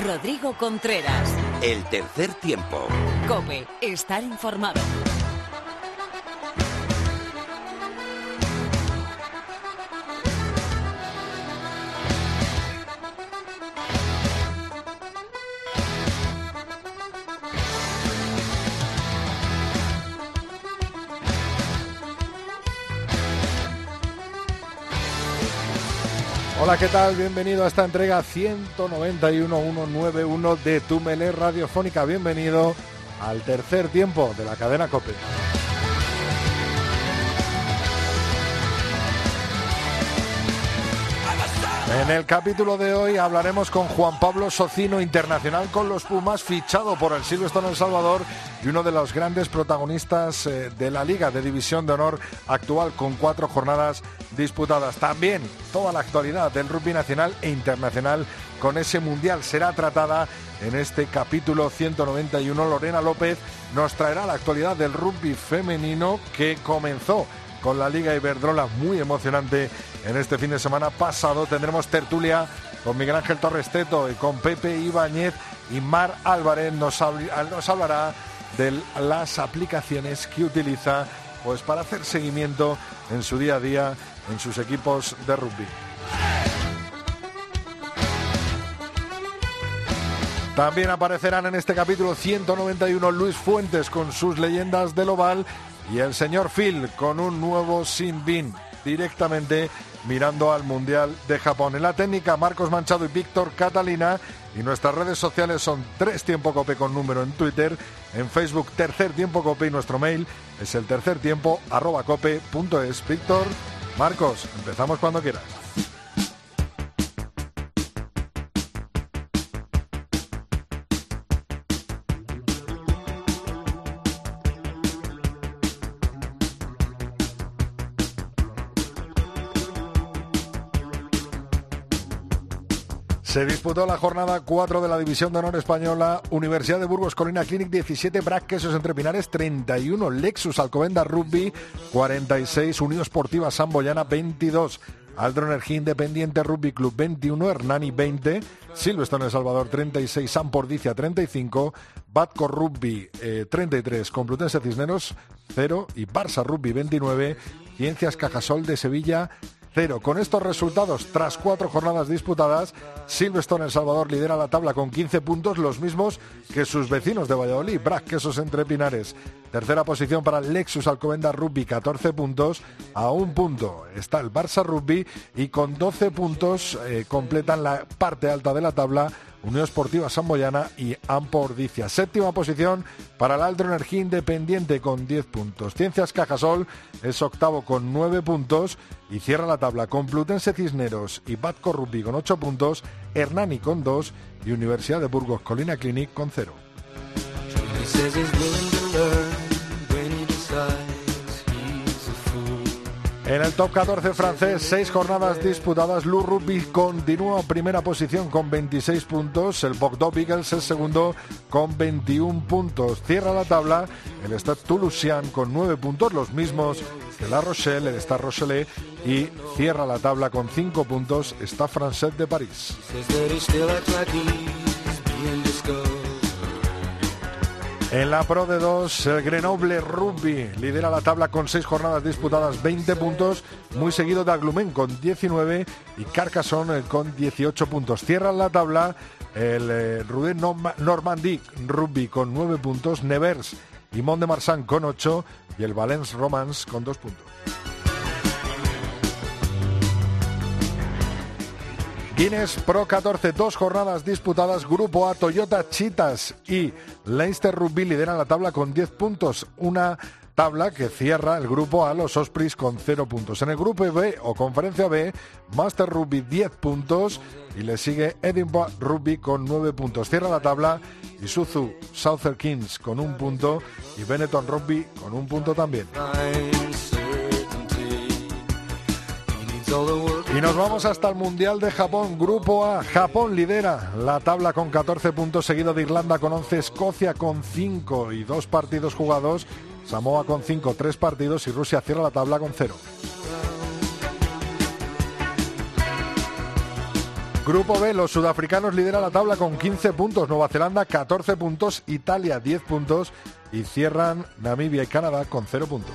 Rodrigo Contreras. El tercer tiempo. Cope, estar informado. Hola, ¿qué tal? Bienvenido a esta entrega 191-191 de Túmele Radiofónica. Bienvenido al tercer tiempo de la cadena COPE. En el capítulo de hoy hablaremos con Juan Pablo Socino, internacional con los Pumas, fichado por el Silvestre El Salvador y uno de los grandes protagonistas eh, de la Liga de División de Honor actual con cuatro jornadas disputadas. También toda la actualidad del rugby nacional e internacional con ese mundial será tratada en este capítulo 191. Lorena López nos traerá la actualidad del rugby femenino que comenzó con la Liga Iberdrola muy emocionante en este fin de semana pasado. Tendremos tertulia con Miguel Ángel Torresteto y con Pepe Ibáñez y Mar Álvarez nos, nos hablará de las aplicaciones que utiliza pues para hacer seguimiento en su día a día en sus equipos de rugby. También aparecerán en este capítulo 191 Luis Fuentes con sus leyendas del oval y el señor Phil con un nuevo sin bin directamente mirando al Mundial de Japón. En la técnica, Marcos Manchado y Víctor Catalina. Y nuestras redes sociales son Tres Tiempo Cope con número en Twitter, en Facebook Tercer Tiempo Cope y nuestro mail es el tercer tiempo arroba cope punto es. Víctor, Marcos, empezamos cuando quieras. Se disputó la jornada 4 de la División de Honor Española. Universidad de Burgos Colina Clinic 17, Brac Quesos Entre Pinares 31, Lexus Alcobenda Rugby 46, Unión Esportiva Samboyana 22. Aldro Energía Independiente Rugby Club 21, Hernani 20, Silvestre El Salvador 36, San Pordicia 35, Batco Rugby 33, eh, Complutense Cisneros 0 y Barça Rugby 29, Ciencias Cajasol de Sevilla con estos resultados, tras cuatro jornadas disputadas, Silverstone El Salvador lidera la tabla con 15 puntos, los mismos que sus vecinos de Valladolid, Brac Quesos Entre Pinares. Tercera posición para Lexus Alcobenda Rugby, 14 puntos. A un punto está el Barça Rugby y con 12 puntos eh, completan la parte alta de la tabla Unión Esportiva Samboyana y Ampordicia. Séptima posición para el Aldro Energía Independiente con 10 puntos. Ciencias Cajasol es octavo con 9 puntos y cierra la tabla con Plutense Cisneros y Batco Rugby con 8 puntos, Hernani con 2 y Universidad de Burgos Colina Clinic con 0. En el top 14 francés, seis jornadas disputadas. Lou Rugby continúa en primera posición con 26 puntos. El Bordeaux Beagles es segundo con 21 puntos. Cierra la tabla el Stade Toulousain con 9 puntos, los mismos que La Rochelle, el Stade Rochelet. Y cierra la tabla con 5 puntos Stade Francais de París. En la Pro de 2, el Grenoble Rugby lidera la tabla con 6 jornadas disputadas, 20 puntos, muy seguido de Aglumen con 19 y Carcassonne eh, con 18 puntos. Cierran la tabla el eh, Rudé Normandie Rugby con 9 puntos, Nevers y Mont de Marsan con 8 y el Valence Romance con 2 puntos. Guinness Pro 14, dos jornadas disputadas. Grupo A, Toyota Chitas y Leicester Rugby lideran la tabla con 10 puntos. Una tabla que cierra el grupo A, los Ospreys con 0 puntos. En el grupo B o conferencia B, Master Rugby 10 puntos y le sigue Edinburgh Rugby con 9 puntos. Cierra la tabla Isuzu Southern Kings con un punto y Benetton Rugby con un punto también. Y nos vamos hasta el Mundial de Japón, Grupo A. Japón lidera la tabla con 14 puntos, seguido de Irlanda con 11, Escocia con 5 y 2 partidos jugados, Samoa con 5, 3 partidos y Rusia cierra la tabla con 0. Grupo B, los sudafricanos lideran la tabla con 15 puntos, Nueva Zelanda 14 puntos, Italia 10 puntos y cierran Namibia y Canadá con 0 puntos.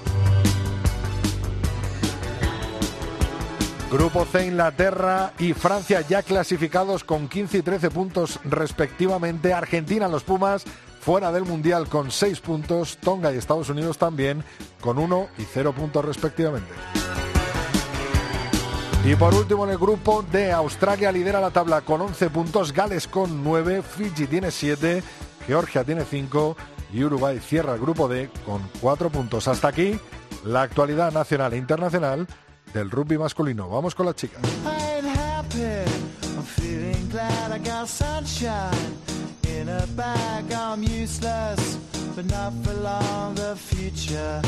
Grupo C, Inglaterra y Francia ya clasificados con 15 y 13 puntos respectivamente. Argentina, los Pumas, fuera del Mundial con 6 puntos. Tonga y Estados Unidos también con 1 y 0 puntos respectivamente. Y por último en el grupo de Australia lidera la tabla con 11 puntos, Gales con 9, Fiji tiene 7, Georgia tiene 5 y Uruguay cierra el grupo D con 4 puntos. Hasta aquí la actualidad nacional e internacional del rugby masculino. Vamos con las chicas. In a bag, I'm useless, but not for long. The future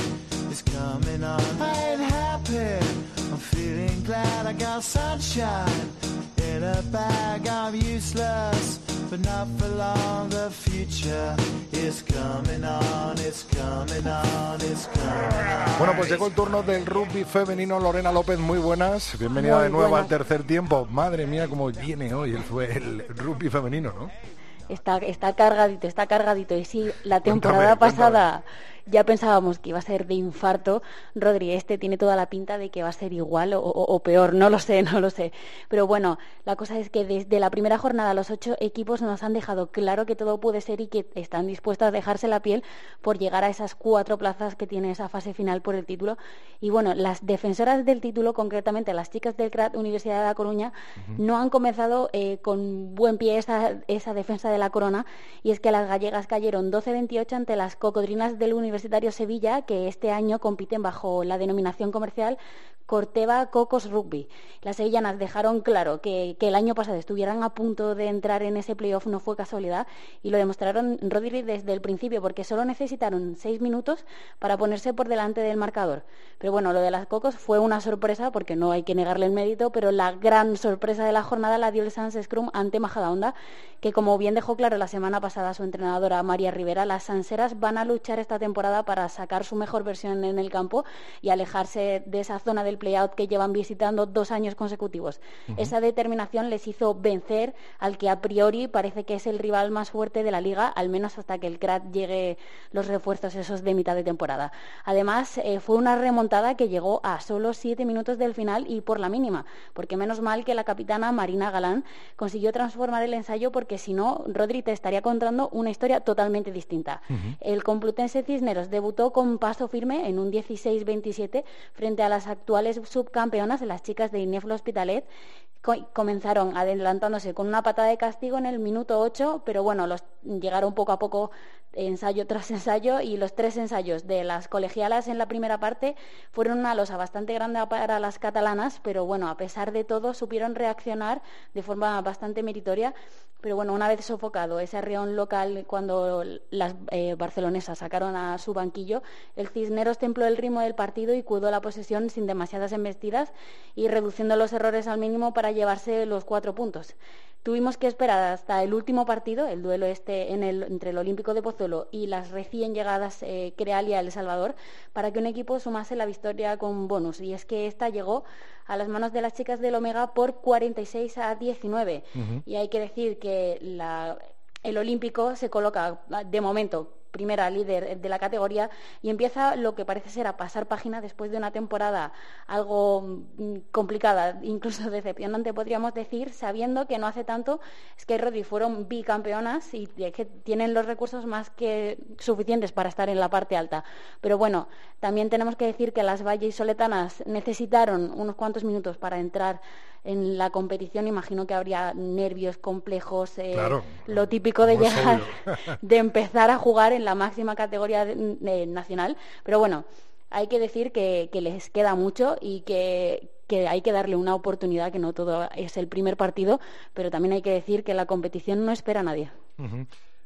is coming on. I ain't happy, I'm feeling glad I got sunshine. In a bag, I'm useless, but not for long. The future is coming on, it's coming on, it's coming on. Bueno, pues llegó el turno del rugby femenino. Lorena López, muy buenas. Bienvenida Muy de nuevo buenas. al tercer tiempo. Madre mía, cómo viene hoy el, fue el rugby femenino, ¿no? Está, está cargadito, está cargadito. Y sí, la temporada cuéntame. pasada ya pensábamos que iba a ser de infarto. Rodri, este tiene toda la pinta de que va a ser igual o, o- o peor, no lo sé, no lo sé. Pero bueno, la cosa es que desde la primera jornada los ocho equipos nos han dejado claro que todo puede ser y que están dispuestos a dejarse la piel por llegar a esas cuatro plazas que tiene esa fase final por el título. Y bueno, las defensoras del título, concretamente las chicas del CRAT Universidad de La Coruña, no han comenzado eh, con buen pie esa, esa defensa de la corona y es que las gallegas cayeron 12-28 ante las cocodrinas del Universitario Sevilla que este año compiten bajo la denominación comercial Corteva Cocos Rugby. Las sevillanas dejaron claro que, el año pasado estuvieran a punto de entrar en ese playoff no fue casualidad y lo demostraron Rodri desde el principio porque solo necesitaron seis minutos para ponerse por delante del marcador. Pero bueno, lo de las Cocos fue una sorpresa porque no hay que negarle el mérito, pero la gran sorpresa de la jornada la dio el Sans Scrum ante Majadahonda, que como bien dejó claro la semana pasada su entrenadora María Rivera, las Sanseras van a luchar esta temporada para sacar su mejor versión en el campo y alejarse de esa zona del playout que llevan visitando dos años consecutivos. Esa determinación les hizo vencer al que a priori parece que es el rival más fuerte de la liga, al menos hasta que el CRAT llegue los refuerzos esos de mitad de temporada. Además, eh, fue una remontada que llegó a solo siete minutos del final y por la mínima, porque menos mal que la capitana Marina Galán consiguió transformar el ensayo porque si no, Rodri te estaría contando una historia totalmente distinta. El Complutense Debutó con paso firme en un 16-27 frente a las actuales subcampeonas, las chicas de Ineflo Hospitalet. Co- comenzaron adelantándose con una patada de castigo en el minuto 8, pero bueno, los llegaron poco a poco ensayo tras ensayo y los tres ensayos de las colegialas en la primera parte fueron una losa bastante grande para las catalanas, pero bueno, a pesar de todo supieron reaccionar de forma bastante meritoria. Pero bueno, una vez sofocado ese arreón local cuando las eh, barcelonesas sacaron a su banquillo, el Cisneros templó el ritmo del partido y cuidó la posesión sin demasiadas embestidas y reduciendo los errores al mínimo para llevarse los cuatro puntos. Tuvimos que esperar hasta el último partido, el duelo este en el- entre el Olímpico de Pozuelo y las recién llegadas eh, Creal y El Salvador, para que un equipo sumase la victoria con bonus. Y es que esta llegó a las manos de las chicas del Omega por 46 a 19. Y hay que decir que la- el Olímpico se coloca de momento primera líder de la categoría y empieza lo que parece ser a pasar página después de una temporada algo mm, complicada, incluso decepcionante podríamos decir, sabiendo que no hace tanto es que Rodri fueron bicampeonas y que tienen los recursos más que suficientes para estar en la parte alta. Pero bueno, también tenemos que decir que las Valles Soletanas necesitaron unos cuantos minutos para entrar en la competición. Imagino que habría nervios complejos, eh, Claro. lo típico de llegar, de empezar a jugar en la máxima categoría de- de- nacional. Pero bueno, hay que decir que, que les queda mucho y que, que hay que darle una oportunidad, que no todo es el primer partido, pero también hay que decir que la competición no espera a nadie.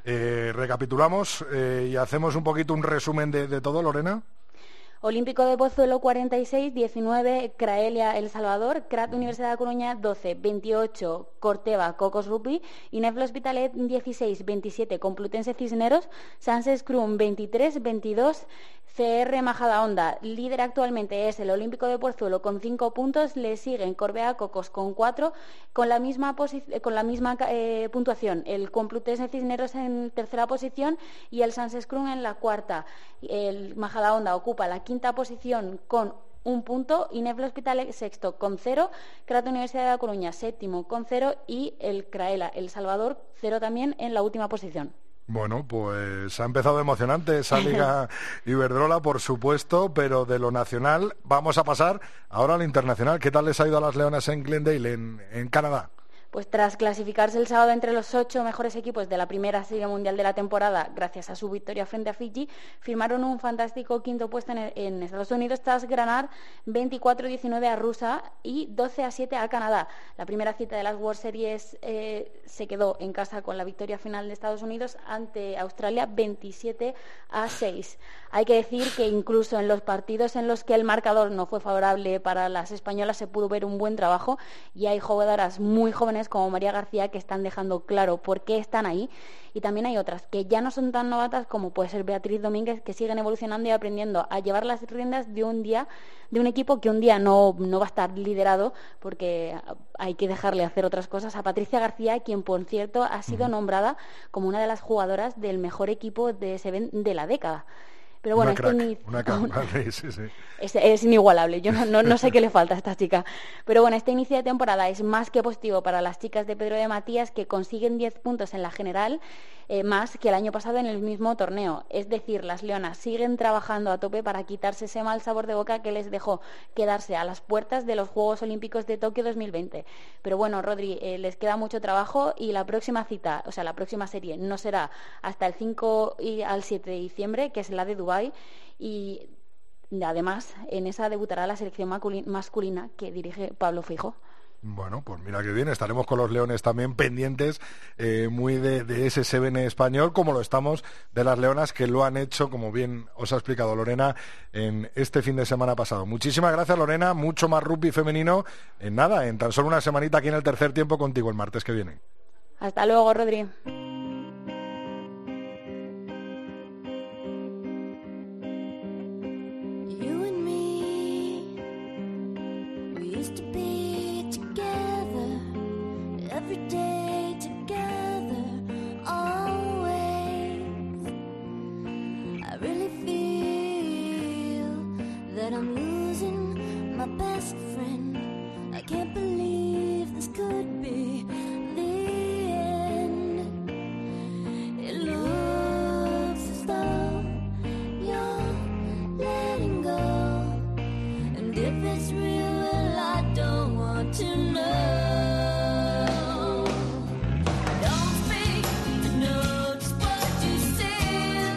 Eh, recapitulamos eh, y hacemos un poquito un resumen de, de todo, Lorena. Olímpico de Pozuelo 46, 19 Craelia El Salvador, CRAT Universidad de Coruña 12, 28 Corteva Cocos Rugby, Ineflo Hospitalet 16, 27 Complutense Cisneros, Sans Scrum 23, 22 CR Majadahonda, líder actualmente es el Olímpico de Pozuelo con cinco puntos, le siguen Corbea Cocos con cuatro, con la misma, eh, puntuación. El Complutense Cisneros en tercera posición y el Sansescrum en la cuarta. El Majadahonda ocupa la quinta posición con un punto, Ineflo Hospital sexto con cero, Crato Universidad de La Coruña séptimo con cero y el Craela, El Salvador, cero también en la última posición. Bueno, pues ha empezado emocionante esa Liga Iberdrola, por supuesto, pero de lo nacional vamos a pasar ahora al internacional. ¿Qué tal les ha ido a las Leonas en Glendale, en Canadá? Pues tras clasificarse el sábado entre los ocho mejores equipos de la primera serie mundial de la temporada, gracias a su victoria frente a Fiji, firmaron un fantástico quinto puesto en, Estados Unidos tras ganar 24-19 a Rusia y 12-7 a Canadá. La primera cita de las World Series eh, se quedó en casa con la victoria final de Estados Unidos ante Australia 27 a 6. Hay que decir que incluso en los partidos en los que el marcador no fue favorable para las españolas se pudo ver un buen trabajo y hay jugadoras muy jóvenes como María García que están dejando claro por qué están ahí. Y también hay otras que ya no son tan novatas como puede ser Beatriz Domínguez que siguen evolucionando y aprendiendo a llevar las riendas de un día de un equipo que un día no, no va a estar liderado porque hay que dejarle hacer otras cosas. A Patricia García quien por cierto ha sido nombrada como una de las jugadoras del mejor equipo de, de la década pero bueno, Es, inigualable. Yo no, sé qué le falta a esta chica. Pero bueno, este inicio de temporada es más que positivo para las chicas de Pedro de Matías que consiguen 10 puntos en la general, eh, más que el año pasado en el mismo torneo. Es decir, las leonas siguen trabajando a tope para quitarse ese mal sabor de boca que les dejó quedarse a las puertas de los Juegos Olímpicos de Tokio 2020. Pero bueno, Rodri, eh, les queda mucho trabajo y la próxima cita, o sea, la próxima serie no será hasta el 5 y al 7 de diciembre, que es la de Dubái y además en esa debutará la selección masculina que dirige Pablo Fijo. Bueno, pues mira que bien, estaremos con los Leones también pendientes eh, muy de, ese Seven español, como lo estamos de las Leonas que lo han hecho, como bien os ha explicado Lorena, en este fin de semana pasado. Muchísimas gracias Lorena, mucho más rugby femenino en nada, en tan solo una semanita aquí en el tercer tiempo contigo el martes que viene. Hasta luego, Rodri.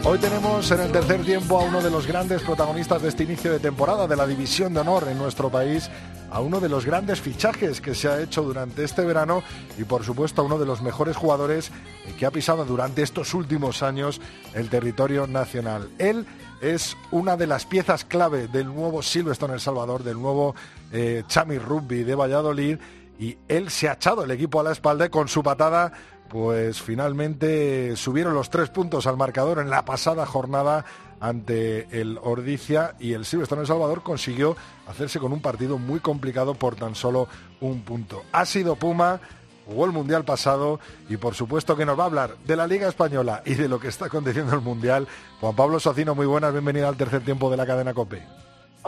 Hoy tenemos en el tercer tiempo a uno de los grandes protagonistas de este inicio de temporada de la División de Honor en nuestro país, a uno de los grandes fichajes que se ha hecho durante este verano y por supuesto a uno de los mejores jugadores que ha pisado durante estos últimos años el territorio nacional. Él es una de las piezas clave del nuevo Silverstone El Salvador, del nuevo eh, Chami Rugby de Valladolid y él se ha echado el equipo a la espalda con su patada pues finalmente subieron los tres puntos al marcador en la pasada jornada ante el Ordicia y el Silvestre El Salvador consiguió hacerse con un partido muy complicado por tan solo un punto. Ha sido Puma, jugó el Mundial pasado y por supuesto que nos va a hablar de la Liga Española y de lo que está aconteciendo en el Mundial. Juan Pablo Socino, muy buenas, bienvenido al tercer tiempo de la cadena COPE.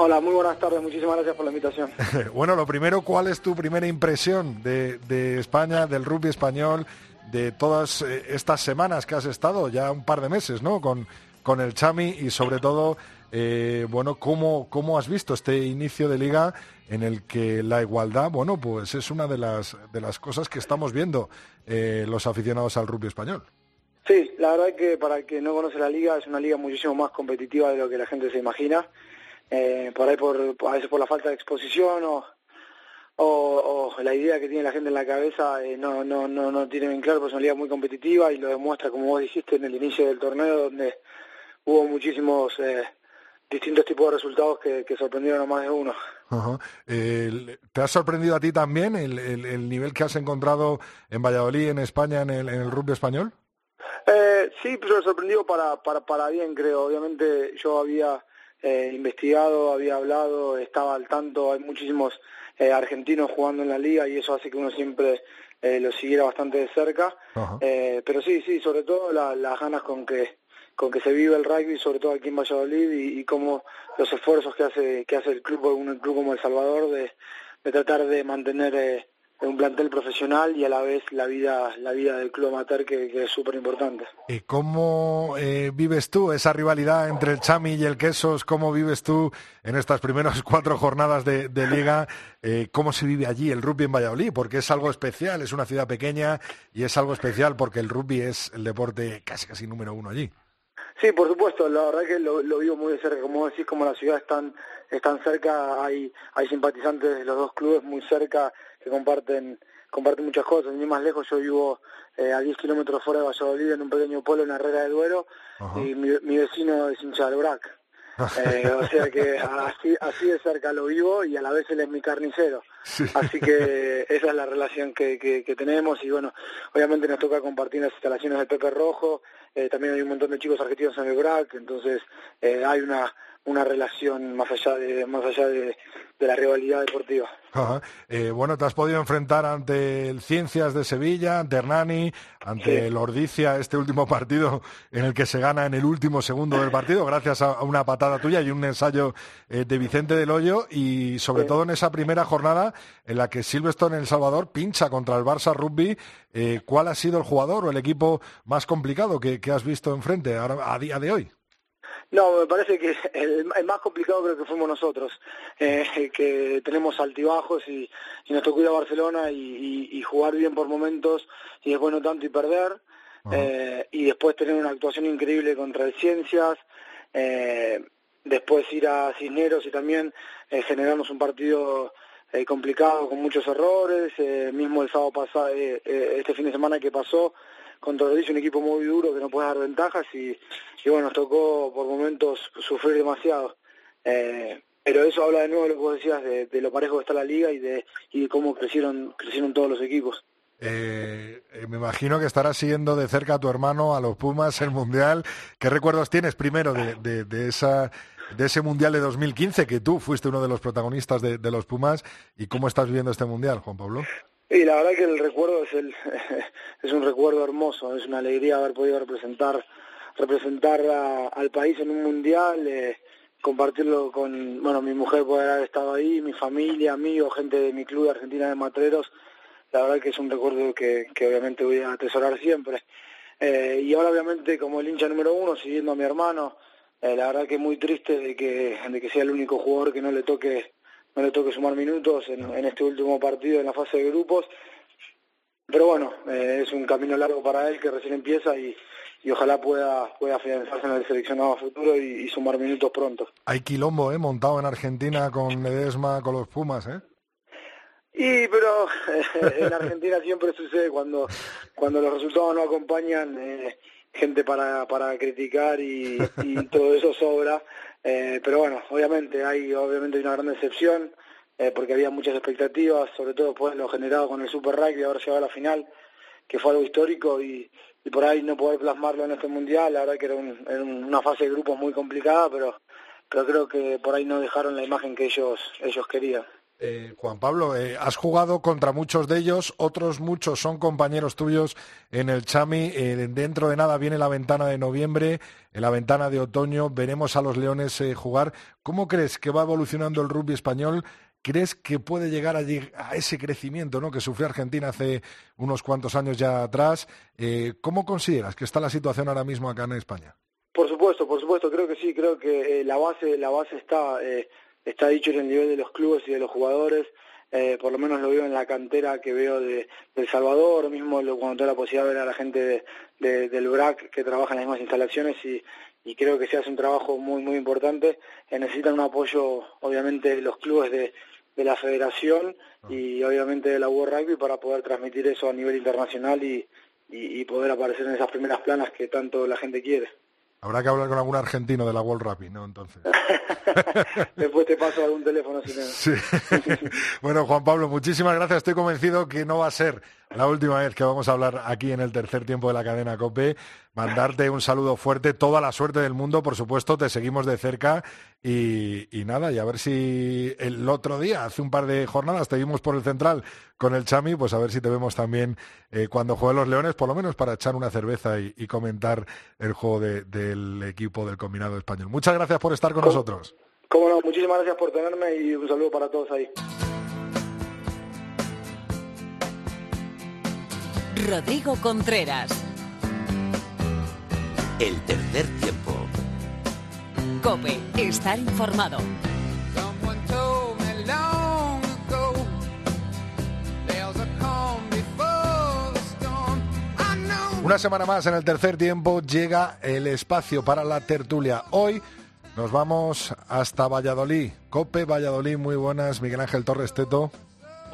Hola, muy buenas tardes, muchísimas gracias por la invitación. bueno, lo primero, ¿cuál es tu primera impresión de, de España, del rugby español? De todas eh, estas semanas que has estado, ya un par de meses, ¿no? Con, con el Chami y sobre todo, eh, bueno, ¿cómo, ¿cómo has visto este inicio de liga en el que la igualdad, bueno, pues es una de las, de las cosas que estamos viendo eh, los aficionados al rugby español? Sí, la verdad es que para el que no conoce la liga, es una liga muchísimo más competitiva de lo que la gente se imagina. por ahí, por, a veces por la falta de exposición o o, la idea que tiene la gente en la cabeza eh, no, no, no, no tiene bien claro, personalidad muy competitiva y lo demuestra, como vos dijiste, en el inicio del torneo, donde hubo muchísimos eh, distintos tipos de resultados que, sorprendieron a más de uno. ¿Te ha sorprendido a ti también el, el, nivel que has encontrado en Valladolid, en España, en el, en el rugby español? Eh, sí, pero sorprendido para, para, para bien, creo. Obviamente yo había eh, investigado, había hablado, estaba al tanto, hay muchísimos eh, argentinos jugando en la liga y eso hace que uno siempre eh, lo siguiera bastante de cerca. Eh, pero sí, sí, sobre todo las ganas con que con que se vive el rugby, sobre todo aquí en Valladolid, y, y cómo los esfuerzos que hace que hace el club, un club como El Salvador, de, de tratar de mantener eh, un plantel profesional y a la vez la vida la vida del club amateur que, es súper importante. ¿Y cómo eh, vives tú esa rivalidad entre el Chami y el Quesos? ¿Cómo vives tú en estas primeras cuatro jornadas de, liga? Eh, ¿Cómo se vive allí el rugby en Valladolid? Porque es algo especial, es una ciudad pequeña y es algo especial porque el rugby es el deporte casi casi número uno allí. Sí, por supuesto, la verdad que lo, vivo muy de cerca, como decís, como la ciudad es tan, cerca, hay, hay simpatizantes de los dos clubes muy cerca que comparten comparten muchas cosas. Ni más lejos, yo vivo eh, a 10 kilómetros fuera de Valladolid, en un pequeño pueblo en Herrera de Duero, y mi, vecino es hincha del BRAC. Eh, o sea que así, así de cerca lo vivo y a la vez él es mi carnicero. Así que esa es la relación que, que, tenemos y bueno, obviamente nos toca compartir las instalaciones del Pepe Rojo, eh, también hay un montón de chicos argentinos en el BRAC, entonces hay una una relación más allá de más allá de, la rivalidad deportiva. Eh, bueno, te has podido enfrentar ante el Ciencias de Sevilla, ante Hernani, ante el Ordicia, este último partido en el que se gana en el último segundo del partido, gracias a una patada tuya y un ensayo eh, de Vicente del Hoyo, y sobre todo en esa primera jornada en la que Silverstone en El Salvador pincha contra el Barça Rugby. Eh, ¿Cuál ha sido el jugador o el equipo más complicado que, has visto enfrente a día de hoy? No, me parece que el, más complicado creo que fuimos nosotros, eh, que tenemos altibajos y, nos tocó ir a Barcelona y, jugar bien por momentos y después no tanto y perder, eh, y después tener una actuación increíble contra el Ciencias, eh, después ir a Cisneros y también generarnos un partido complicado con muchos errores, mismo el sábado pasado, este fin de semana que pasó, contra un equipo muy duro que no puede dar ventajas y, bueno, nos tocó por momentos sufrir demasiado. Eh, pero eso habla de nuevo de lo decías, de, lo parejo que está la liga y de, y cómo crecieron, crecieron todos los equipos. Eh, eh, me imagino que estarás siguiendo de cerca a tu hermano, a los Pumas, el Mundial. ¿Qué recuerdos tienes primero de, de, esa, de ese Mundial de 2015, que tú fuiste uno de los protagonistas de, de los Pumas? ¿Y cómo estás viviendo este Mundial, Juan Pablo? Y la verdad que el recuerdo es, el, es un recuerdo hermoso, es una alegría haber podido representar representar al país en un mundial, eh, compartirlo con, bueno, mi mujer poder haber estado ahí, mi familia, amigos, gente de mi club de Argentina de Matreros, la verdad que es un recuerdo que, que obviamente voy a atesorar siempre. Eh, y ahora obviamente como el hincha número uno, siguiendo a mi hermano, eh, la verdad que muy triste de que, de que sea el único jugador que no le toque no le toque sumar minutos en, este último partido en la fase de grupos. Pero bueno, eh, es un camino largo para él que recién empieza y, ojalá pueda, pueda afianzarse en el seleccionado futuro y, sumar minutos pronto. Hay quilombo, ¿eh? Montado en Argentina con Ledesma, con los Pumas, ¿eh? Y, pero en Argentina siempre sucede cuando, cuando los resultados no acompañan, eh, gente para, para criticar y, y todo eso sobra. Eh, pero bueno, obviamente hay obviamente una gran decepción eh, porque había muchas expectativas, sobre todo después de lo generado con el Super Rugby, haber llegado a la final, que fue algo histórico y, y por ahí no poder plasmarlo en este mundial, la verdad que era, una fase de grupos muy complicada, pero, pero creo que por ahí no dejaron la imagen que ellos, ellos querían. Eh, Juan Pablo, eh, has jugado contra muchos de ellos, otros muchos son compañeros tuyos en el Chami. Eh, dentro de nada viene la ventana de noviembre, en la ventana de otoño, veremos a los Leones jugar. ¿Cómo crees que va evolucionando el rugby español? ¿Crees que puede llegar a, a ese crecimiento ¿no? que sufrió Argentina hace unos cuantos años ya atrás? ¿Cómo consideras que está la situación ahora mismo acá en España? Por supuesto, por supuesto, creo que sí, creo que la base, la base está está dicho en el nivel de los clubes y de los jugadores, eh, por lo menos lo veo en la cantera que veo de, El Salvador, mismo cuando tengo la posibilidad de ver a la gente del BRAC que trabaja en las mismas instalaciones y, creo que se hace un trabajo muy muy importante. Eh, necesitan un apoyo, obviamente, de los clubes de, la federación y obviamente de la World Rugby para poder transmitir eso a nivel internacional y poder aparecer en esas primeras planas que tanto la gente quiere. Habrá que hablar con algún argentino de la World Rugby, ¿no? Entonces. Después te paso algún teléfono si Sí. bueno, Juan Pablo, muchísimas gracias. Estoy convencido que no va a ser la última vez que vamos a hablar aquí en el tercer tiempo de la cadena COPE. Mandarte un saludo fuerte, toda la suerte del mundo, por supuesto, te seguimos de cerca y, nada, y a ver si el otro día, hace un par de jornadas, te vimos por el central con el Chami, pues a ver si te vemos también eh, cuando jueguen los Leones, por lo menos para echar una cerveza y, comentar el juego del equipo del combinado español. Muchas gracias por estar con nosotros. Cómo no, muchísimas gracias por tenerme y un saludo para todos ahí. Rodrigo Contreras. El tercer tiempo. Cope, estar informado. Una semana más en el tercer tiempo llega el espacio para la tertulia. Hoy nos vamos hasta Valladolid. Cope Valladolid, muy buenas. Miguel Ángel Torres Teto.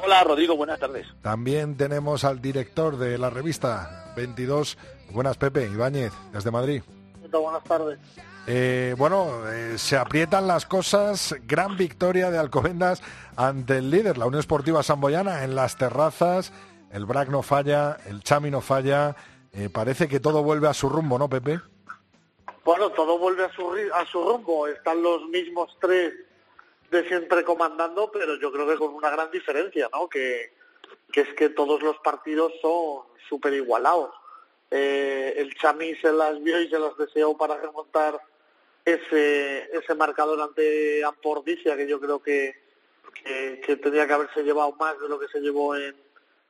Hola Rodrigo, buenas tardes. También tenemos al director de la revista 22. Buenas Pepe, Ibáñez, desde Madrid. Buenas tardes. Eh, bueno, eh, se aprietan las cosas. Gran victoria de Alcobendas ante el líder, la Unión Esportiva Samboyana, en las terrazas. El BRAC no falla, el Chami no falla. Eh, parece que todo vuelve a su rumbo, ¿no, Pepe? Bueno, todo vuelve a su, a su rumbo. Están los mismos tres de siempre comandando, pero yo creo que con una gran diferencia, ¿no? Que, que es que todos los partidos son súper igualados. Eh, el Chami se las vio y se las deseó para remontar ese, ese marcador ante Ampordicia, que yo creo que, que, tenía que haberse llevado más de lo que se llevó en,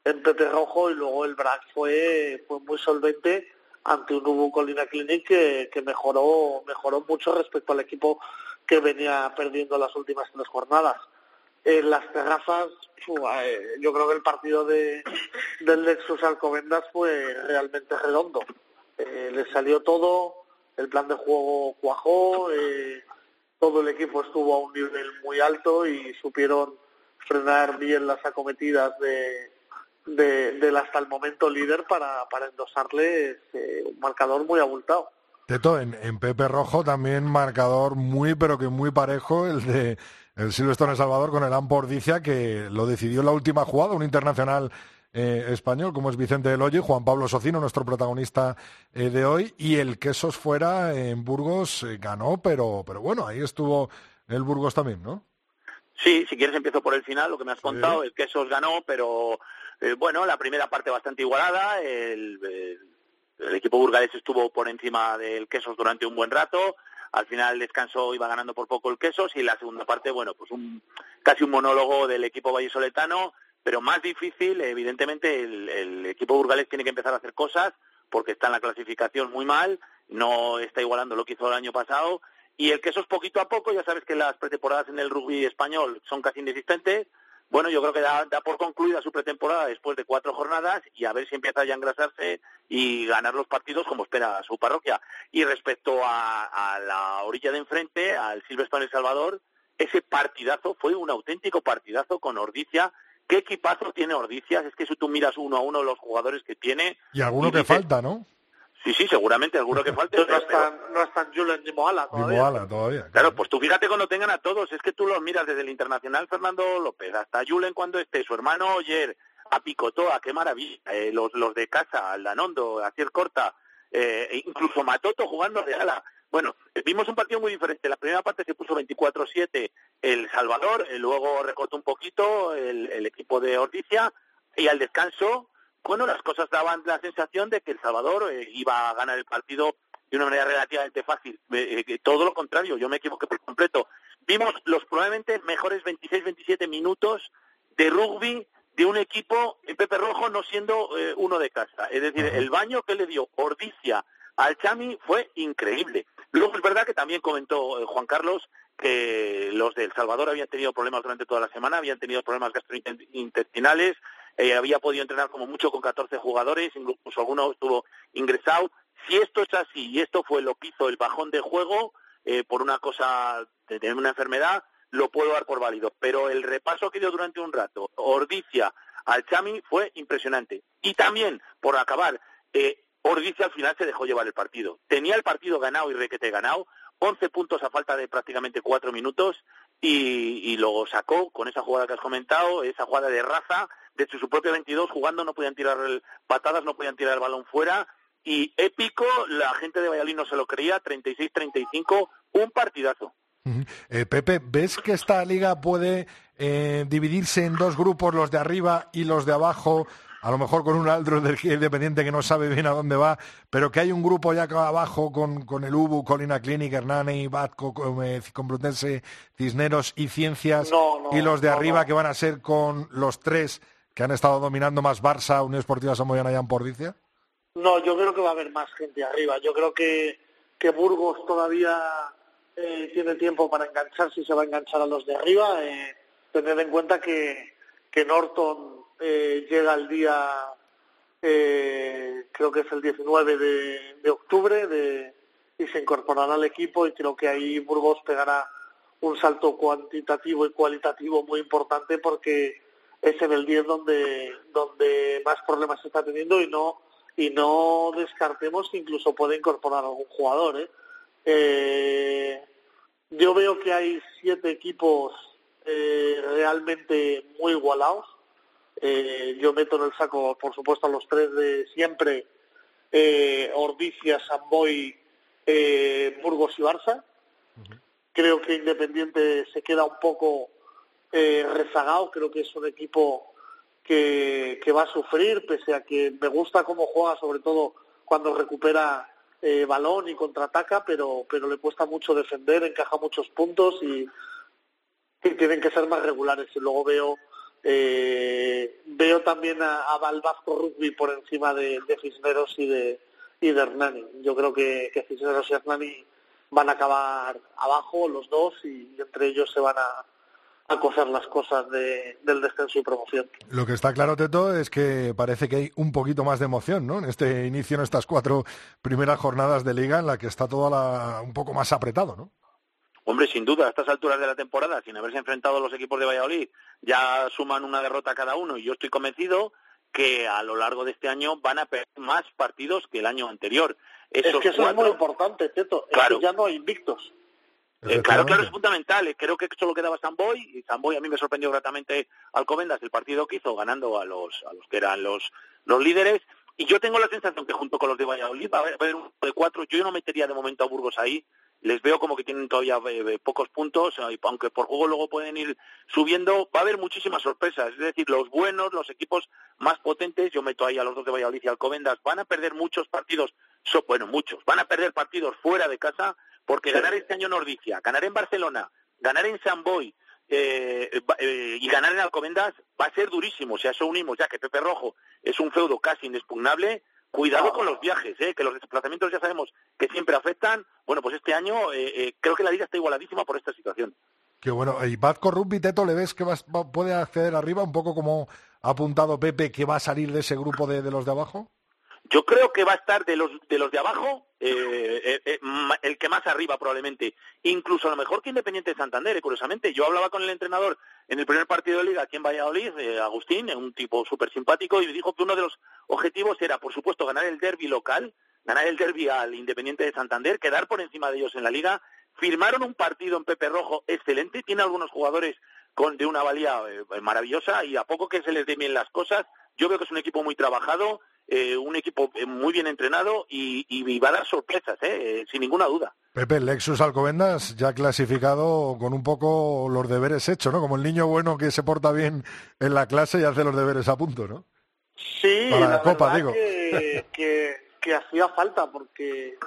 en Rojo, y luego el BRAC fue, fue muy solvente ante un Ubu Colina Clinic que, que mejoró, mejoró mucho respecto al equipo que venía perdiendo las últimas tres jornadas. En las terrazas, eh, yo creo que el partido de, del Lexus Alcobendas fue realmente redondo. Eh, le salió todo, el plan de juego cuajó, eh, todo el equipo estuvo a un nivel muy alto y supieron frenar bien las acometidas de, del hasta el momento líder para, para endosarle un marcador muy abultado. Teto, en, en Pepe Rojo también marcador muy, pero que muy parejo, el de el Silvestre Salvador con el Ampordicia, que lo decidió en la última jugada, un internacional eh, español como es Vicente Del Juan Pablo Socino, nuestro protagonista eh, de hoy, y el Quesos fuera en Burgos eh, ganó, pero, pero bueno, ahí estuvo el Burgos también, ¿no? Sí, si quieres empiezo por el final, lo que me has contado, el Quesos ganó, pero bueno, la primera parte bastante igualada, el el equipo burgalés estuvo por encima del Quesos durante un buen rato. Al final el descanso iba ganando por poco el Quesos. Y la segunda parte, bueno, pues un, casi un monólogo del equipo vallisoletano, pero más difícil, evidentemente el, el equipo burgalés tiene que empezar a hacer cosas porque está en la clasificación muy mal, no está igualando lo que hizo el año pasado. Y el Quesos poquito a poco, ya sabes que las pretemporadas en el rugby español son casi inexistentes, bueno, yo creo que da, por concluida su pretemporada después de cuatro jornadas y a ver si empieza ya a engrasarse y ganar los partidos como espera su parroquia. Y respecto a, la orilla de enfrente, al Silverstone El Salvador, ese partidazo fue un auténtico partidazo con Ordicia. ¿Qué equipazo tiene Ordicia? Es que si tú miras uno a uno los jugadores que tiene... Y alguno que falta, ¿no? Sí, sí, seguramente, alguno que falte. no, están, no están Julen ni Moala todavía. todavía. Claro. pues tú fíjate cuando tengan a todos, es que tú los miras desde el internacional Fernando López hasta Julen cuando esté, su hermano Oyer, a Picotoa, qué maravilla, eh, los, los de casa, Aldanondo, Acier Corta, eh, e incluso Matoto jugando de ala. Bueno, vimos un partido muy diferente. La primera parte se puso 24-7 El Salvador, eh, luego recortó un poquito el, el equipo de Orticia y al descanso bueno, las cosas daban la sensación de que El Salvador eh, iba a ganar el partido de una manera relativamente fácil. Eh, eh, todo lo contrario, yo me equivoqué por completo. Vimos los probablemente mejores 26-27 minutos de rugby de un equipo en Pepe Rojo no siendo uno de casa. Es decir, el baño que le dio Ordicia al Chami fue increíble. Luego es verdad que también comentó Juan Carlos que los de El Salvador habían tenido problemas durante toda la semana, habían tenido problemas gastrointestinales, eh, había podido entrenar como mucho con 14 jugadores, incluso alguno estuvo ingresado. Si esto es así y esto fue lo que hizo el bajón de juego eh, por una cosa de tener una enfermedad, lo puedo dar por válido. Pero el repaso que dio durante un rato, Ordicia al Chami, fue impresionante. Y también, por acabar, eh, Ordicia al final se dejó llevar el partido. Tenía el partido ganado y requete ganado, 11 puntos a falta de prácticamente 4 minutos y, y lo sacó con esa jugada que has comentado, esa jugada de raza desde su propio 22 jugando, no podían tirar patadas, no podían tirar el balón fuera y épico, la gente de Valladolid no se lo creía, 36-35, un partidazo. Eh, Pepe, ¿ves que esta liga puede eh, dividirse en dos grupos, los de arriba y los de abajo? A lo mejor con un Aldro independiente que no sabe bien a dónde va, pero que hay un grupo ya acá abajo con, con el UBU, Colina Clinic, Hernani, Batco, eh, Complutense, Cisneros y Ciencias, y los de arriba que van a ser con los tres que han estado dominando más Barça, Unión Esportiva Samoyana y Ampordicia. No, yo creo que va a haber más gente arriba. Yo creo que, que Burgos todavía eh, tiene tiempo para engancharse y se va a enganchar a los de arriba. Eh, tened en cuenta que, que Norton eh, llega el día, eh, creo que es el 19 de, de octubre, de, y se incorporará al equipo y creo que ahí Burgos pegará un salto cuantitativo y cualitativo muy importante porque es en el 10 donde, donde más problemas se está teniendo y no y no descartemos que incluso puede incorporar algún jugador. ¿eh? Eh, yo veo que hay siete equipos eh, realmente muy igualados. yo meto en el saco, por supuesto, a los tres de siempre, Ordicia, Samboy, Burgos y Barça. Creo que Independiente se queda un poco rezagado, creo que es un equipo que, va a sufrir, pese a que me gusta cómo juega, sobre todo cuando recupera eh, balón y contraataca, pero, pero le cuesta mucho defender, encaja muchos puntos y, tienen que ser más regulares. Y luego veo eh, veo también a, a Valvasco Rugby por encima de, Cisneros y de, y de Hernani. Yo creo que, que Cisneros y Hernani van a acabar abajo los dos y entre ellos se van a, a coger las cosas del descenso y promoción. Lo que está claro, Teto, es que parece que hay un poquito más de emoción, ¿no? En este inicio, en estas cuatro primeras jornadas de liga, en la que está todo un poco más apretado, ¿no? Hombre, sin duda, a estas alturas de la temporada, sin haberse enfrentado los equipos de Valladolid, ya suman una derrota cada uno y yo estoy convencido que a lo largo de este año van a perder más partidos que el año anterior. es que eso es muy importante, Teto. Claro. ya no hay invictos. Eh, claro, claro, es fundamental. Eh, creo que solo quedaba Samboy y Samboy a mí me sorprendió gratamente Alcobendas el partido que hizo ganando a los a los que eran los los líderes. Y yo tengo la sensación que junto con los de Valladolid va a haber, un de cuatro. Yo no metería de momento a Burgos ahí. Les veo como que tienen todavía eh, pocos puntos, aunque por juego luego pueden ir subiendo. Va a haber muchísimas sorpresas. Es decir, los buenos, los equipos más potentes, yo meto ahí a los dos de Valladolid y Alcobendas, van a perder muchos partidos, bueno, muchos, van a perder partidos fuera de casa porque ganar este año en Nordicia, ganar en Barcelona, ganar en San Boy eh, eh, y ganar en Alcobendas va a ser durísimo. Si a eso unimos ya que Pepe Rojo es un feudo casi inexpugnable, cuidado con los viajes, eh, que los desplazamientos ya sabemos que siempre afectan. Bueno, pues este año creo que la liga está igualadísima por esta situación. Qué bueno. ¿Y Batco Rugby, Teto, le ves que puede acceder arriba, un poco como ha apuntado Pepe, que va a salir de ese grupo de los de abajo? Yo creo que va a estar de los de los de abajo eh, eh, eh el que más arriba probablemente, incluso a lo mejor que Independiente de Santander. curiosamente, yo hablaba con el entrenador en el primer partido de liga aquí en Valladolid, eh, Agustín, un tipo súper simpático, y me dijo que uno de los objetivos era, por supuesto, ganar el derby local, ganar el derby al Independiente de Santander, quedar por encima de ellos en la liga. Firmaron un partido en Pepe Rojo excelente, tiene algunos jugadores con de una valía maravillosa y a poco que se les den bien las cosas, yo veo que es un equipo muy trabajado eh, un equipo eh, muy bien entrenado y, va a dar sorpresas, eh, sin ninguna duda. Pepe, Lexus Alcobendas ya clasificado con un poco los deberes hechos, ¿no? Como el niño bueno que se porta bien en la clase y hace los deberes a punto, ¿no? Sí, la, Copa, digo. Que, hacía falta porque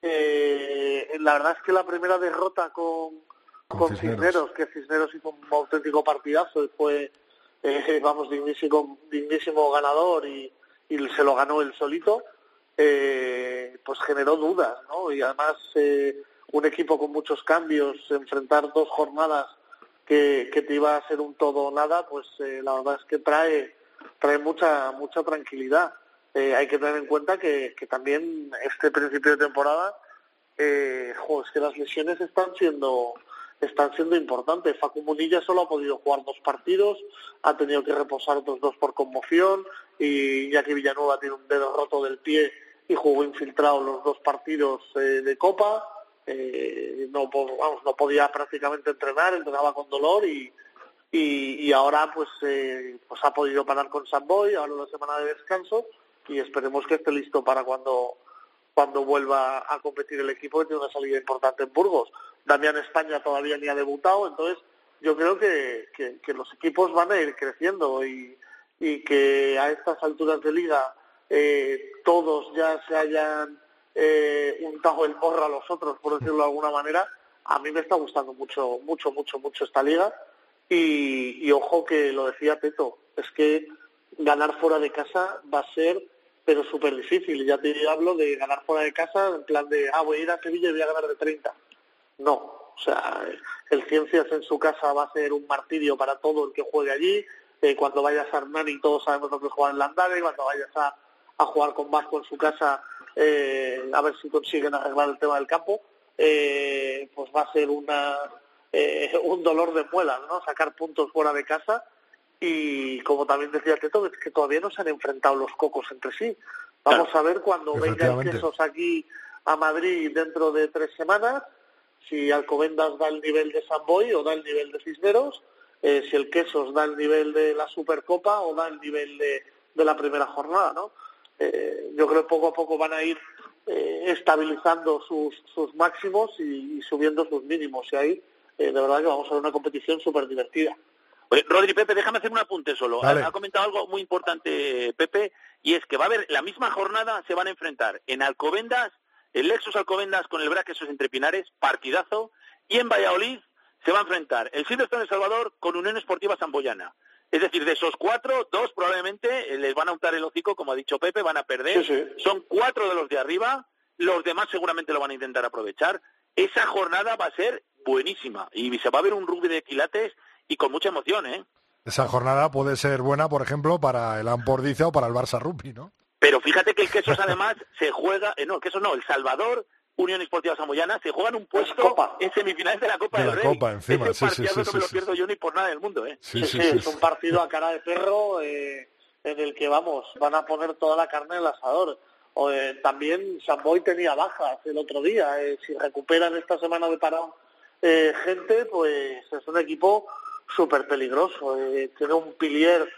la verdad es que la primera derrota con, con, Cisneros. que Cisneros hizo un auténtico partidazo y fue, vamos, dignísimo, dignísimo ganador y, y se lo ganó él solito, eh, pues generó dudas, ¿no? Y además eh, un equipo con muchos cambios, enfrentar dos jornadas que, que te iba a ser un todo o nada, pues eh, la verdad es que trae, trae mucha, mucha tranquilidad. hay que tener en cuenta que, que también este principio de temporada, eh, es que las lesiones están siendo están siendo importantes. Facu Munilla solo ha podido jugar dos partidos, ha tenido que reposar otros dos por conmoción y ya que Villanueva tiene un dedo roto del pie y jugó infiltrado los dos partidos eh, de Copa. Eh, no, vamos, no podía prácticamente entrenar, entrenaba con dolor y, y, ahora pues, eh, pues ha podido parar con Samboy, ahora una semana de descanso y esperemos que esté listo para cuando cuando vuelva a competir el equipo que tiene una salida importante en Burgos. Damián España todavía ni ha debutado, entonces yo creo que, que, los equipos van a ir creciendo y, y que a estas alturas de liga eh, todos ya se hayan eh, untado el morro a los otros, por decirlo de alguna manera, a mí me está gustando mucho, mucho, mucho, mucho esta liga y, ojo que lo decía Teto, es que ganar fuera de casa va a ser pero súper difícil. Ya te hablo de ganar fuera de casa en plan de, ah, voy a ir a Sevilla y voy a ganar de 30. No, o sea, el Ciencias en su casa va a ser un martirio para todo el que juegue allí. Eh, cuando vayas a Hernani todos sabemos lo que juega en Landare, cuando vayas a, a jugar con Vasco en su casa, eh, a ver si consiguen arreglar el tema del campo, eh, pues va a ser una, eh, un dolor de muelas, ¿no? Sacar puntos fuera de casa y como también decía Teto, es que todavía no se han enfrentado los cocos entre sí. Vamos a ver cuando vengan quesos aquí a Madrid dentro de tres semanas, si Alcobendas da el nivel de San Boy o da el nivel de Cisneros, eh, si el Quesos da el nivel de la Supercopa o da el nivel de, de la primera jornada, ¿no? Eh, yo creo que poco a poco van a ir estabilizando sus, sus máximos y, y, subiendo sus mínimos. Y ahí eh, de verdad que vamos a ver una competición súper divertida. Oye, Rodri, Pepe, déjame hacer un apunte solo. Ha, comentado algo muy importante, Pepe, y es que va a haber la misma jornada, se van a enfrentar en Alcobendas, el Lexus Alcobendas con el Braquesos entre Pinares, partidazo, y en Valladolid se va a enfrentar el Silverstone de Salvador con Unión Esportiva Samboyana. Es decir, de esos cuatro, dos probablemente eh, les van a untar el hocico, como ha dicho Pepe, van a perder. Son cuatro de los de arriba, los demás seguramente lo van a intentar aprovechar. Esa jornada va a ser buenísima y se va a ver un rugby de quilates y con mucha emoción, ¿eh? Esa jornada puede ser buena, por ejemplo, para el Ampordiza o para el Barça Rugby, ¿no? Pero fíjate que el Quesos además se juega, eh, no, el Quesos no, el Salvador, Unión Esportiva Samoyana, se juegan un puesto en semifinales de la Copa de del la Rey. Copa, encima, Ese sí, sí, no me lo pierdo yo ni por nada del mundo, ¿eh? Sí, sí, es un partido a cara de perro eh, en el que, vamos, van a poner toda la carne en el asador. O, eh, también Samboy tenía bajas el otro día. Eh, si recuperan esta semana de parado eh, gente, pues es un equipo súper peligroso. tiene un pilier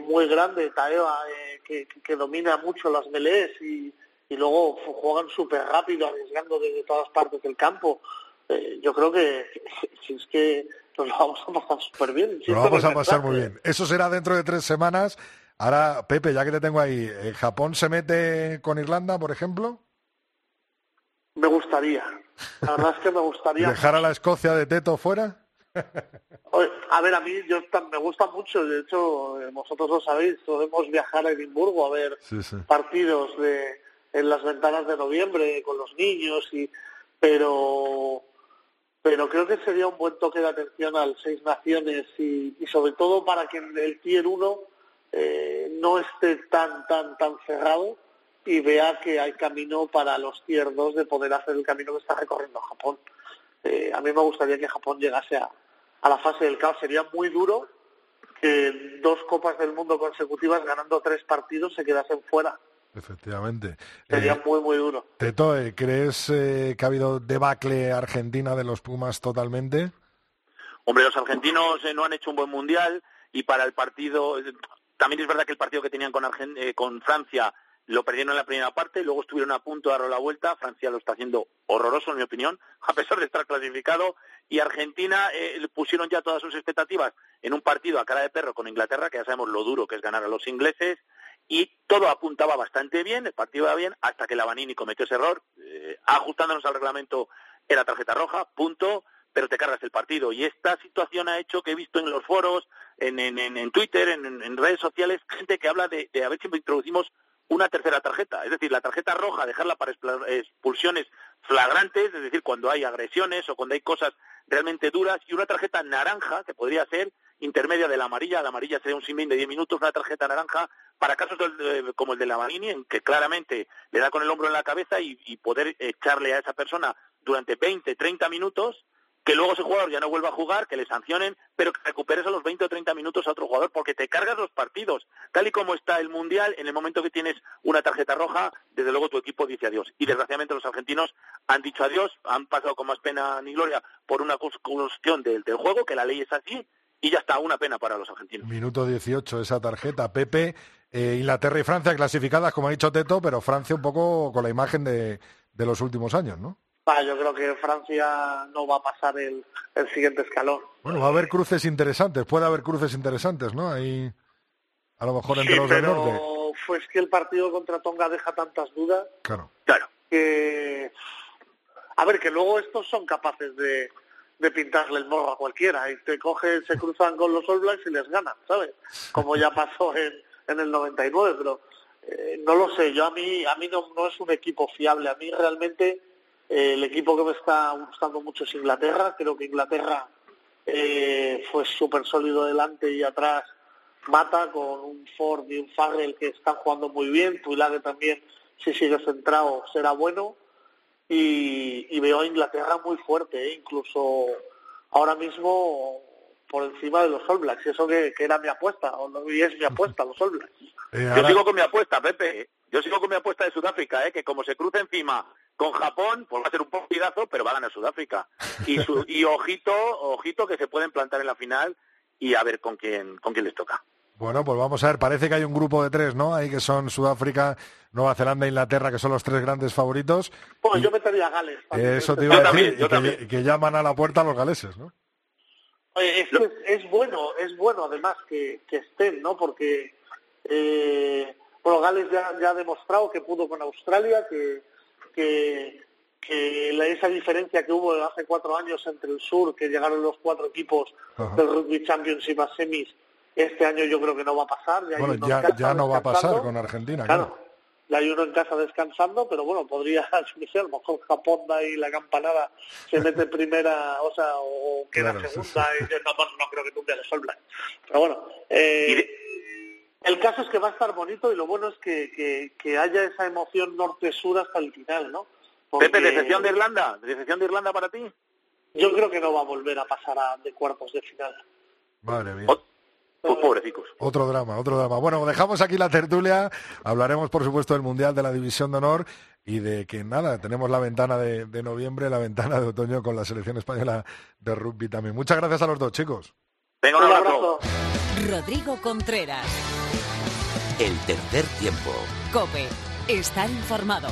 muy grande, Taeva, que, que, domina mucho las melees y, y luego juegan súper rápido, arriesgando desde todas partes del campo. yo creo que si es que nos lo vamos a pasar súper bien. Nos lo vamos a pasar muy bien. Eso será dentro de tres semanas. Ahora, Pepe, ya que te tengo ahí, ¿Japón se mete con Irlanda, por ejemplo? Me gustaría. La verdad es que me gustaría. ¿Dejar a la Escocia de Teto fuera? A ver, a mí yo me gusta mucho. De hecho, eh, vosotros lo sabéis, podemos viajar a Edimburgo a ver partidos de, en las ventanas de noviembre con los niños, y pero pero creo que sería un buen toque de atención al Seis Naciones y, y sobre todo para que el Tier 1 eh, no esté tan, tan, tan cerrado y vea que hay camino para los tier de poder hacer el camino que está recorriendo Japón. Eh, a mí me gustaría que Japón llegase a, a la fase del caos. Sería muy duro que dos Copas del Mundo consecutivas, ganando tres partidos, se quedasen fuera. Efectivamente. Sería eh, muy, muy duro. Teto, ¿crees que ha habido debacle Argentina de los Pumas totalmente? Hombre, los argentinos no han hecho un buen mundial y para el partido también es verdad que el partido que tenían con, eh, con Francia lo perdieron en la primera parte, luego estuvieron a punto de dar la vuelta. Francia lo está haciendo horroroso, en mi opinión, a pesar de estar clasificado. Y Argentina eh, pusieron ya todas sus expectativas en un partido a cara de perro con Inglaterra, que ya sabemos lo duro que es ganar a los ingleses. Y todo apuntaba bastante bien, el partido iba bien, hasta que la Vanini cometió ese error. Eh, ajustándonos al reglamento, era tarjeta roja, punto pero te cargas el partido. Y esta situación ha hecho que he visto en los foros, en, en, en Twitter, en, redes sociales, gente que habla de, a ver si introducimos una tercera tarjeta, es decir, la tarjeta roja, dejarla para expulsiones flagrantes, es decir, cuando hay agresiones o cuando hay cosas realmente duras, y una tarjeta naranja, que podría ser intermedia de la amarilla, la amarilla sería un simín de 10 minutos, una tarjeta naranja para casos como el de la Marini, en que claramente le da con el hombro en la cabeza y, y poder echarle a esa persona durante 20, 30 minutos que luego ese jugador ya no vuelva a jugar, que le sancionen, pero que recuperes a los 20 o 30 minutos a otro jugador, porque te cargas los partidos. Tal y como está el Mundial, en el momento que tienes una tarjeta roja, desde luego tu equipo dice adiós. Y desgraciadamente los argentinos han dicho adiós, han pasado con más pena ni gloria por una cuestión del, juego, que la ley es así, y ya está, una pena para los argentinos. Minuto 18 esa tarjeta. Pepe, eh, Inglaterra y Francia clasificadas, como ha dicho Teto, pero Francia un poco con la imagen de los últimos años, ¿no? Yo creo que Francia no va a pasar el, el, siguiente escalón. Bueno, va a haber cruces interesantes, puede haber cruces interesantes, ¿no? Ahí, a lo mejor entre los del norte. Pues que el partido contra Tonga deja tantas dudas. Claro. Claro. Que, a ver, que luego estos son capaces de, de pintarle el morro a cualquiera y te cogen, se cruzan con los All Blacks y les ganan, ¿sabes? Como ya pasó en, en el 99, pero eh, no lo sé, yo a mí, a mí no, no es un equipo fiable, a mí realmente eh, el equipo que me está gustando mucho es Inglaterra, creo que Inglaterra eh, fue súper sólido delante y atrás mata con un Ford y un Farrell que están jugando muy bien, Tuilage también si sigue centrado será bueno y, veo a Inglaterra muy fuerte, ¿eh? incluso ahora mismo por encima de los All Blacks, y eso que, era mi apuesta, y es mi apuesta, los All Blacks. Eh, Yo sigo con mi apuesta, Pepe. Yo sigo con mi apuesta de Sudáfrica, ¿eh? que como se cruce encima con Japón, pues va a ser un partidazo, pero va a ganar Sudáfrica. Y, y ojito, ojito que se pueden plantar en la final y a ver con quién, con quién les toca. Bueno, pues vamos a ver, parece que hay un grupo de tres, ¿no? Ahí que son Sudáfrica, Nueva Zelanda e Inglaterra, que son los tres grandes favoritos. Pues yo metería a Gales. Eso te iba a decir, que, llaman a la puerta a los galeses, ¿no? Oye, es, es, bueno, es bueno además que, estén, ¿no? Porque, eh, bueno, Gales ya, ya, ha demostrado que pudo con Australia, que, que, que esa diferencia que hubo hace cuatro años entre el sur, que llegaron los cuatro equipos del Rugby Championship a semis, este año yo creo que no va a pasar. Ya bueno, ya, no va a pasar con Argentina. Claro, ya hay uno en casa descansando, pero bueno, podría ser, a lo mejor Japón da ahí la campanada, se mete primera, o sea, o queda segunda, y no, no, creo que tumbe el Sol Pero bueno, eh, el caso es que va a estar bonito y lo bueno es que, que, haya esa emoción norte-sur hasta el final, ¿no? Pepe, ¿decepción de Irlanda? ¿Decepción de Irlanda para ti? Yo creo que no va a volver a pasar a, de cuartos de final. Madre mía. Pues pobrecicos. Otro drama, otro drama. Bueno, dejamos aquí la tertulia. Hablaremos, por supuesto, del Mundial de la División de Honor y de que nada, tenemos la ventana de, noviembre, la ventana de otoño con la selección española de rugby también. Muchas gracias a los dos, chicos. Venga, un abrazo. Rodrigo Contreras. El tercer tiempo. Cope. Estar informado.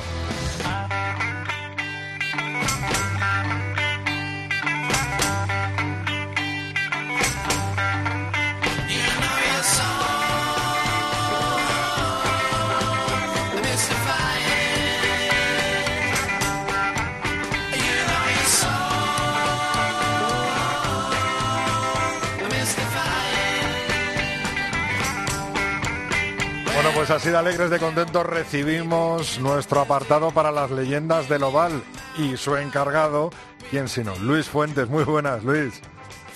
Pues así de alegres, de contentos, recibimos nuestro apartado para las leyendas del Oval y su encargado, ¿quién sino? Luis Fuentes. Muy buenas, Luis.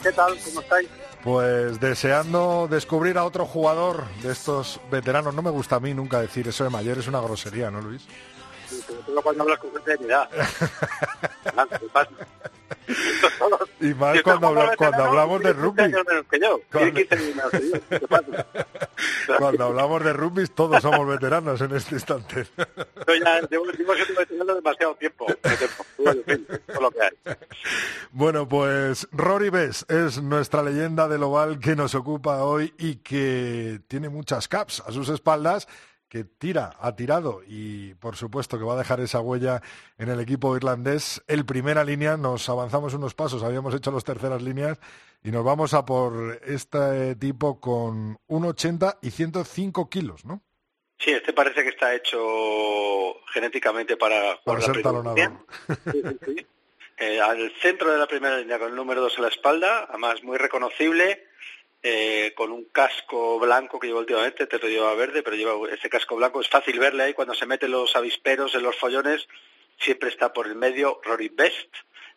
¿Qué tal? ¿Cómo estáis? Pues deseando descubrir a otro jugador de estos veteranos. No me gusta a mí nunca decir eso de mayor, es una grosería, ¿no, Luis? Sí, cuando hablas con gente de y más cuando, cuando hablamos de rugby. Cuando... hablamos de rugby, todos somos veteranos en este instante. ya llevo, siendo demasiado tiempo. Bueno, pues Rory Bess es nuestra leyenda del oval que nos ocupa hoy y que tiene muchas caps a sus espaldas que tira, ha tirado y por supuesto que va a dejar esa huella en el equipo irlandés. El primera línea, nos avanzamos unos pasos, habíamos hecho las terceras líneas y nos vamos a por este tipo con 1,80 y 105 kilos, ¿no? Sí, este parece que está hecho genéticamente para, para ser talonador. Eh, al centro de la primera línea con el número 2 en la espalda, además muy reconocible eh, con un casco blanco que lleva últimamente, te lo lleva verde, pero lleva ese casco blanco, es fácil verle ahí cuando se mete los avisperos en los follones, siempre está por el medio Rory Best,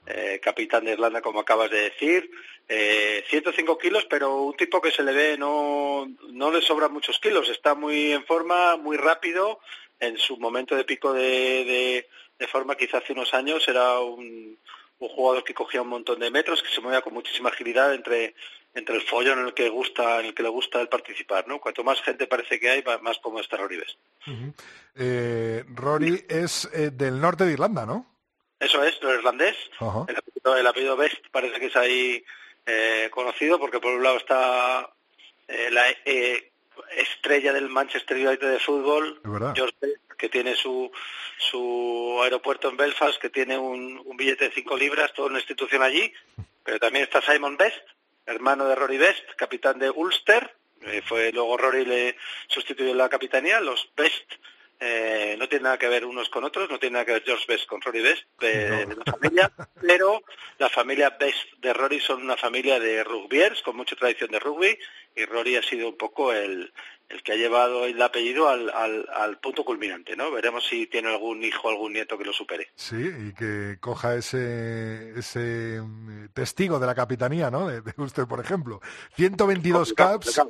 eh, capitán de Irlanda como acabas de decir, eh, 105 kilos, pero un tipo que se le ve no, no le sobran muchos kilos, está muy en forma, muy rápido, en su momento de pico de, de forma quizá hace unos años era un, un jugador que cogía un montón de metros, que se movía con muchísima agilidad entre entre el follón en el que gusta en el que le gusta el participar no cuanto más gente parece que hay más como está Rory Best. Eh, Rory es eh, del norte de Irlanda no eso es lo irlandés. El, apellido, Best parece que es ahí eh, conocido porque por un lado está eh, la eh, estrella del Manchester United de fútbol, George Best, que tiene su, su aeropuerto en Belfast, que tiene un, un billete de cinco libras, toda una institución allí, pero también está Simon Best, hermano de Rory Best, capitán de Ulster, fue luego Rory le sustituyó en la capitanía, los Best eh, no tiene nada que ver unos con otros, no tiene nada que ver George Best con Rory Best de, la familia, pero la familia Best de Rory son una familia de rugbyers con mucha tradición de rugby y Rory ha sido un poco el, el que ha llevado el apellido al, al, punto culminante, ¿no? Veremos si tiene algún hijo, algún nieto que lo supere. Sí, y que coja ese, ese mm, testigo de la capitanía, ¿no? De, usted, por ejemplo. 122 caps,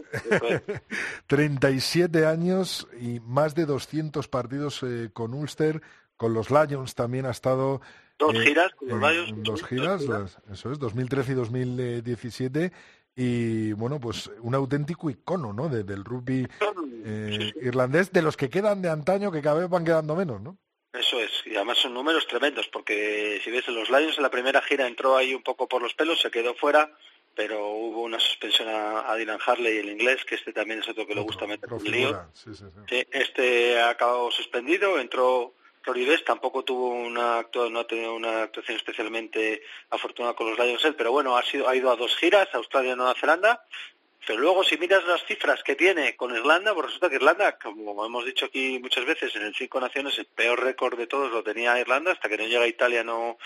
37 años y más de 200 partidos eh, con Ulster, con los Lions también ha estado... Dos eh, giras con los Lions. Dos giras, eso es, 2013 y 2017 y bueno, pues un auténtico icono, ¿no? del rugby eh, irlandés, de los que quedan de antaño, que cada vez van quedando menos, ¿no? Eso es, y además son números tremendos, porque si ves, los Lions en la primera gira entró ahí un poco por los pelos, se quedó fuera, pero hubo una suspensión a, Dylan Harley, el inglés, que este también es otro que le gusta meter en lío. este ha acabado suspendido, entró Rory tampoco tuvo una no ha tenido una actuación especialmente afortunada con los Lions pero bueno, ha sido ha ido a dos giras, Australia y Nueva Zelanda. Pero luego si miras las cifras que tiene con Irlanda, pues resulta que Irlanda, como hemos dicho aquí muchas veces, en el Cinco Naciones el peor récord de todos lo tenía Irlanda, hasta que no llega Italia no,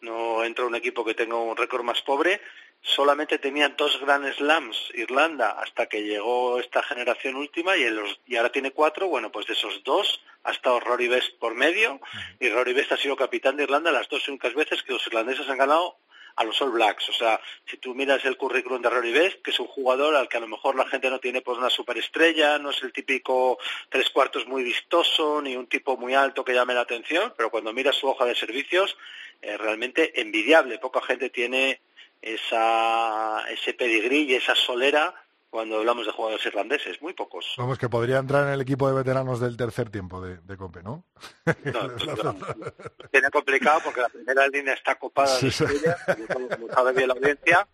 no entra un equipo que tenga un récord más pobre solamente tenía dos Grand Slams Irlanda hasta que llegó esta generación última y, y ahora tiene cuatro. Bueno, pues de esos dos ha estado Rory Best por medio y Rory Best ha sido capitán de Irlanda las dos únicas veces que los irlandeses han ganado a los All Blacks. O sea, si tú miras el currículum de Rory Best, que es un jugador al que a lo mejor la gente no tiene pues una superestrella, no es el típico tres cuartos muy vistoso, ni un tipo muy alto que llame la atención, pero cuando miras su hoja de servicios, es realmente envidiable. Poca gente tiene esa, ese pedigrí y esa solera cuando hablamos de jugadores irlandeses, muy pocos. Vamos, que podría entrar en el equipo de veteranos del tercer tiempo de, de Cope, ¿no? No, Tiene complicado porque la primera línea está copada de estrellas, como sabe bien la audiencia,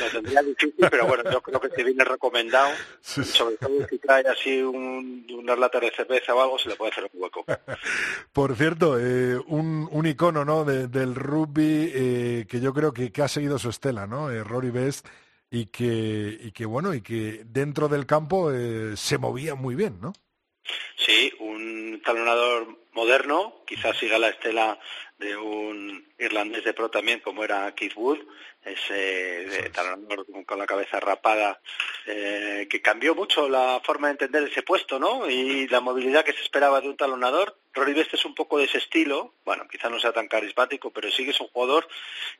lo tendría difícil, pero bueno, yo creo que se viene recomendado, sobre todo si trae así un, una lata de cerveza o algo, se le puede hacer un hueco. Por cierto, eh, un, un icono ¿no? del rugby eh, que yo creo que, que, ha seguido su estela, ¿no? Eh, Rory Best, y que, y que bueno, y que dentro del campo eh, se movía muy bien, ¿no? Sí, un talonador moderno, quizás siga la estela de un irlandés de pro también, como era Keith Wood, ese talonador con la cabeza rapada, eh, que cambió mucho la forma de entender ese puesto, ¿no? Y la movilidad que se esperaba de un talonador. Rory Best es un poco de ese estilo, bueno, quizás no sea tan carismático, pero sí que es un jugador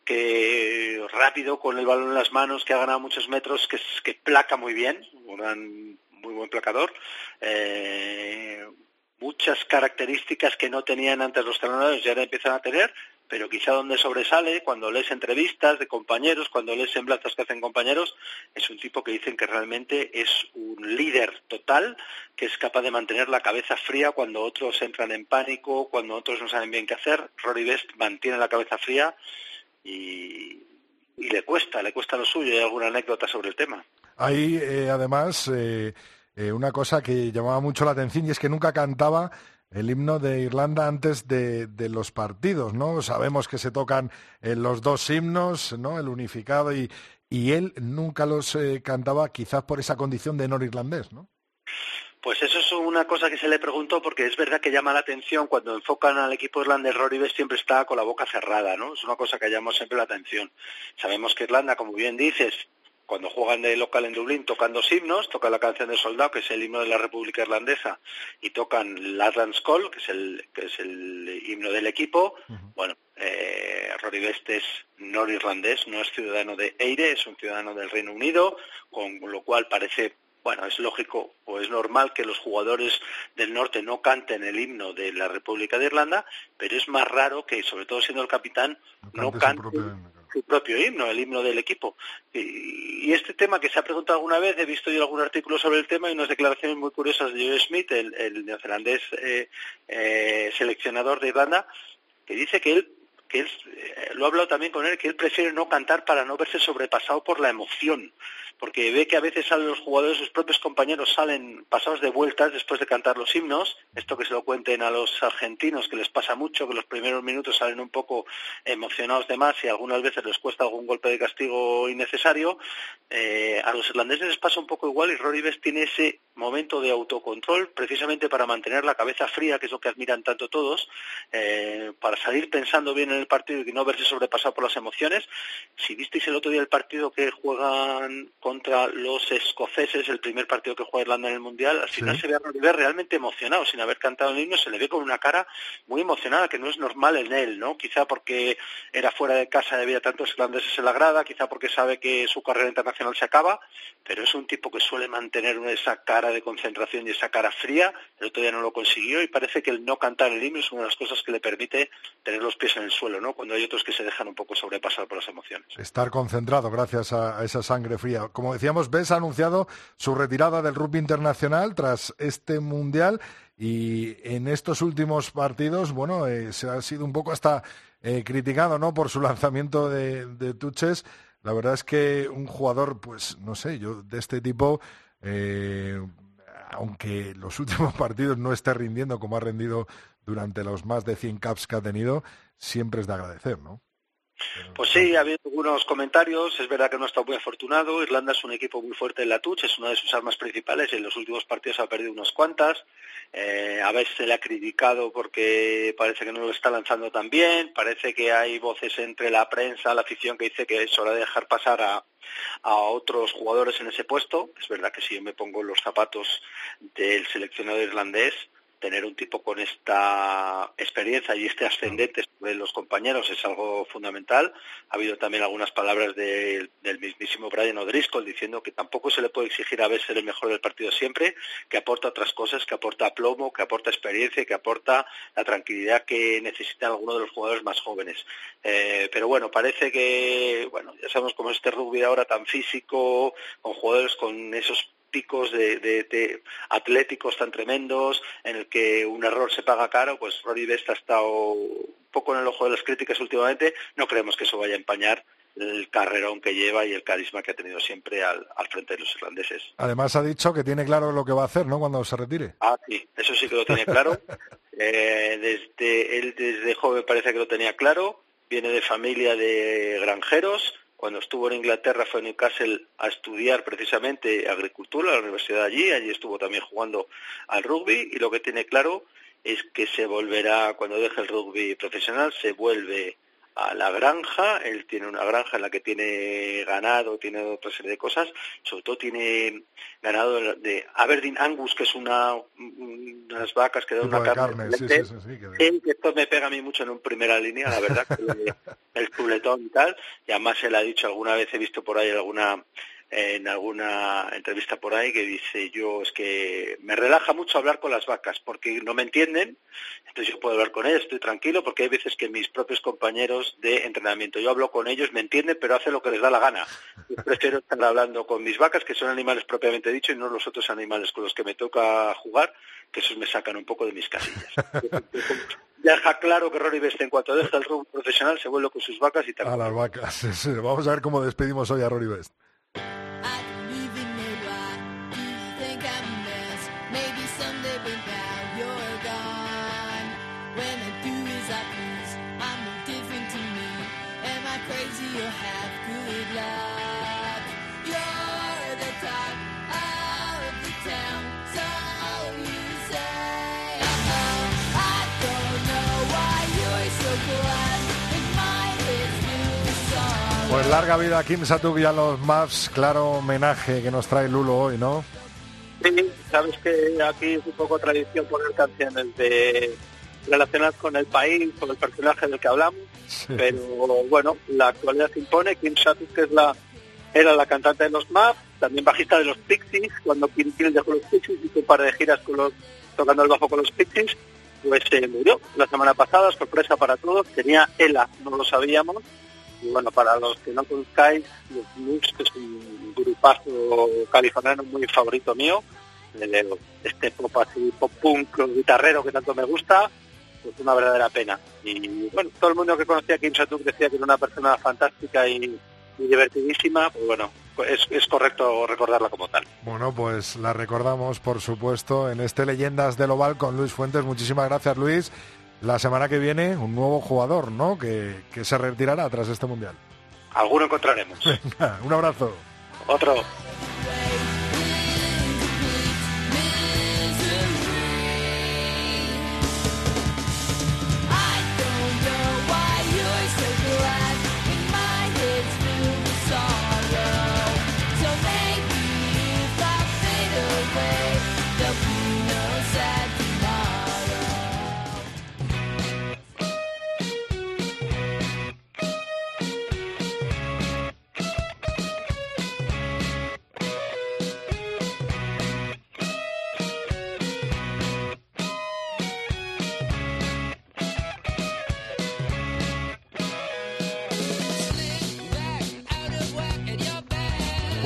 que rápido, con el balón en las manos, que ha ganado muchos metros, que, que placa muy bien, un gran muy buen placador. Eh, muchas características que no tenían antes los talonadores ya ahora empiezan a tener, pero quizá donde sobresale, cuando lees entrevistas de compañeros, cuando lees semblanzas que hacen compañeros, es un tipo que dicen que realmente es un líder total, que es capaz de mantener la cabeza fría cuando otros entran en pánico, cuando otros no saben bien qué hacer. Rory Best mantiene la cabeza fría y, le cuesta, le cuesta lo suyo. ¿Hay alguna anécdota sobre el tema? Hay, eh, además, eh, eh, una cosa que llamaba mucho la atención y es que nunca cantaba el himno de Irlanda antes de, los partidos, ¿no? Sabemos que se tocan eh, los dos himnos, ¿no? El unificado y, y él nunca los eh, cantaba quizás por esa condición de norirlandés, ¿no? Pues eso es una cosa que se le preguntó porque es verdad que llama la atención cuando enfocan al equipo irlandés, Rory Best siempre está con la boca cerrada, ¿no? Es una cosa que llama siempre la atención. Sabemos que Irlanda, como bien dices, cuando juegan de local en Dublín tocan dos himnos, tocan la canción de Soldado, que es el himno de la República Irlandesa, y tocan el Call, que es el, que es el himno del equipo. Bueno, eh, Rory Best es norirlandés, no es ciudadano de Eire, es un ciudadano del Reino Unido, con lo cual parece bueno, es lógico o es normal que los jugadores del norte no canten el himno de la República de Irlanda, pero es más raro que, sobre todo siendo el capitán, no, cante su propio himno, el himno del equipo. Y, este tema que se ha preguntado alguna vez, he visto yo algún artículo sobre el tema y unas declaraciones muy curiosas de Joe Smith, el, neozelandés eh, eh, seleccionador de Irlanda, que dice que él que él, eh, lo he hablado también con él, que él prefiere no cantar para no verse sobrepasado por la emoción porque ve que a veces salen los jugadores, sus propios compañeros salen pasados de vueltas después de cantar los himnos, esto que se lo cuenten a los argentinos, que les pasa mucho, que los primeros minutos salen un poco emocionados de más y algunas veces les cuesta algún golpe de castigo innecesario, eh, a los irlandeses les pasa un poco igual y Rory Best tiene ese momento de autocontrol precisamente para mantener la cabeza fría, que es lo que admiran tanto todos, eh, para salir pensando bien en el partido y no verse sobrepasado por las emociones. Si visteis el otro día el partido que juegan contra los escoceses, el primer partido que juega Irlanda en el Mundial, al final se ve a Rodríguez realmente emocionado, sin haber cantado el himno, se le ve con una cara muy emocionada, que no es normal en él, ¿no? Quizá porque era fuera de casa, había tantos irlandeses en la grada, quizá porque sabe que su carrera internacional se acaba, pero es un tipo que suele mantener esa cara de concentración y esa cara fría, el otro día no lo consiguió y parece que el no cantar el himno es una de las cosas que le permite tener los pies en el suelo, ¿no? Cuando hay otros que se dejan un poco sobrepasar por las emociones. Estar concentrado gracias a esa sangre fría como decíamos, Bess ha anunciado su retirada del rugby internacional tras este mundial y en estos últimos partidos, bueno, eh, se ha sido un poco hasta eh, criticado, ¿no? Por su lanzamiento de, de, tuches. La verdad es que un jugador, pues, no sé, yo de este tipo, eh, aunque los últimos partidos no esté rindiendo como ha rendido durante los más de 100 caps que ha tenido, siempre es de agradecer, ¿no? Pues sí, ha habido algunos comentarios. Es verdad que no ha estado muy afortunado. Irlanda es un equipo muy fuerte en la touch, es una de sus armas principales y en los últimos partidos ha perdido unas cuantas. Eh, a veces se le ha criticado porque parece que no lo está lanzando tan bien. Parece que hay voces entre la prensa, la afición que dice que es hora de dejar pasar a, a otros jugadores en ese puesto. Es verdad que si yo me pongo los zapatos del seleccionado irlandés, tener un tipo con esta experiencia y este ascendente sobre los compañeros es algo fundamental. Ha habido también algunas palabras del mismísimo Brian O'Driscoll diciendo que tampoco se le puede exigir a veces ser el mejor del partido siempre, que aporta otras cosas, que aporta plomo, que aporta experiencia, que aporta la tranquilidad que necesitan algunos de los jugadores más jóvenes. Eh, pero bueno, parece que, bueno, ya sabemos cómo es este rugby ahora tan físico, con jugadores con esos picos de, atléticos tan tremendos, en el que un error se paga caro, pues Rory Best ha estado un poco en el ojo de las críticas últimamente. No creemos que eso vaya a empañar el carrerón que lleva y el carisma que ha tenido siempre al, frente de los irlandeses. Además ha dicho que tiene claro lo que va a hacer, ¿no? Cuando se retire. Ah, sí, eso sí que lo tiene claro. Eh, desde él desde joven parece que lo tenía claro. Viene de familia de granjeros cuando estuvo en Inglaterra fue en Newcastle a estudiar precisamente agricultura, a la universidad allí, allí estuvo también jugando al rugby y lo que tiene claro es que se volverá, cuando deje el rugby profesional, se vuelve a la granja, él tiene una granja en la que tiene ganado, tiene otra serie de cosas, sobre todo tiene ganado de Aberdeen Angus, que es una unas vacas que dan una carne, sí, sí, sí, que... esto me pega a mí mucho en un primera línea, la verdad, el chuletón y tal, y además él ha dicho alguna vez, he visto por ahí alguna en alguna entrevista por ahí que dice yo es que me relaja mucho hablar con las vacas porque no me entienden, entonces yo puedo hablar con ellas, estoy tranquilo porque hay veces que mis propios compañeros de entrenamiento, yo hablo con ellos, me entienden, pero hacen lo que les da la gana. Yo prefiero estar hablando con mis vacas, que son animales propiamente dicho, y no los otros animales con los que me toca jugar, que esos me sacan un poco de mis casillas. deja claro que Rory Best en cuanto deja el rugby profesional se vuelve con sus vacas y tal. A las vacas. Vamos a ver cómo despedimos hoy a Rory Best. Pues larga vida a Kim Satuk y a los Mavs, claro homenaje que nos trae Lulo hoy, ¿no? Sí, sabes que aquí es un poco tradición poner canciones de relacionadas con el país, con el personaje del que hablamos, pero bueno, la actualidad se impone. Kim Satuk, que es la, era la cantante de los Mavs, también bajista de los Pixies, cuando Kim Kim dejó los Pixies y un par de giras con los, tocando el bajo con los Pixies, pues se murió la semana pasada, sorpresa para todos, tenía ELA, no lo sabíamos, y bueno, para los que no conozcáis, los Blues, que es un grupazo californiano muy favorito mío, este pop así, pop punk guitarrero que tanto me gusta, pues una verdadera pena. Y bueno, todo el mundo que conocía a Kim Satuk decía que era una persona fantástica y, divertidísima, pues bueno, es, es, correcto recordarla como tal. Bueno, pues la recordamos, por supuesto, en este Leyendas del Oval con Luis Fuentes. Muchísimas gracias, Luis. La semana que viene, un nuevo jugador, ¿no? Que, que se retirará tras este Mundial. Alguno encontraremos. un abrazo. Otro.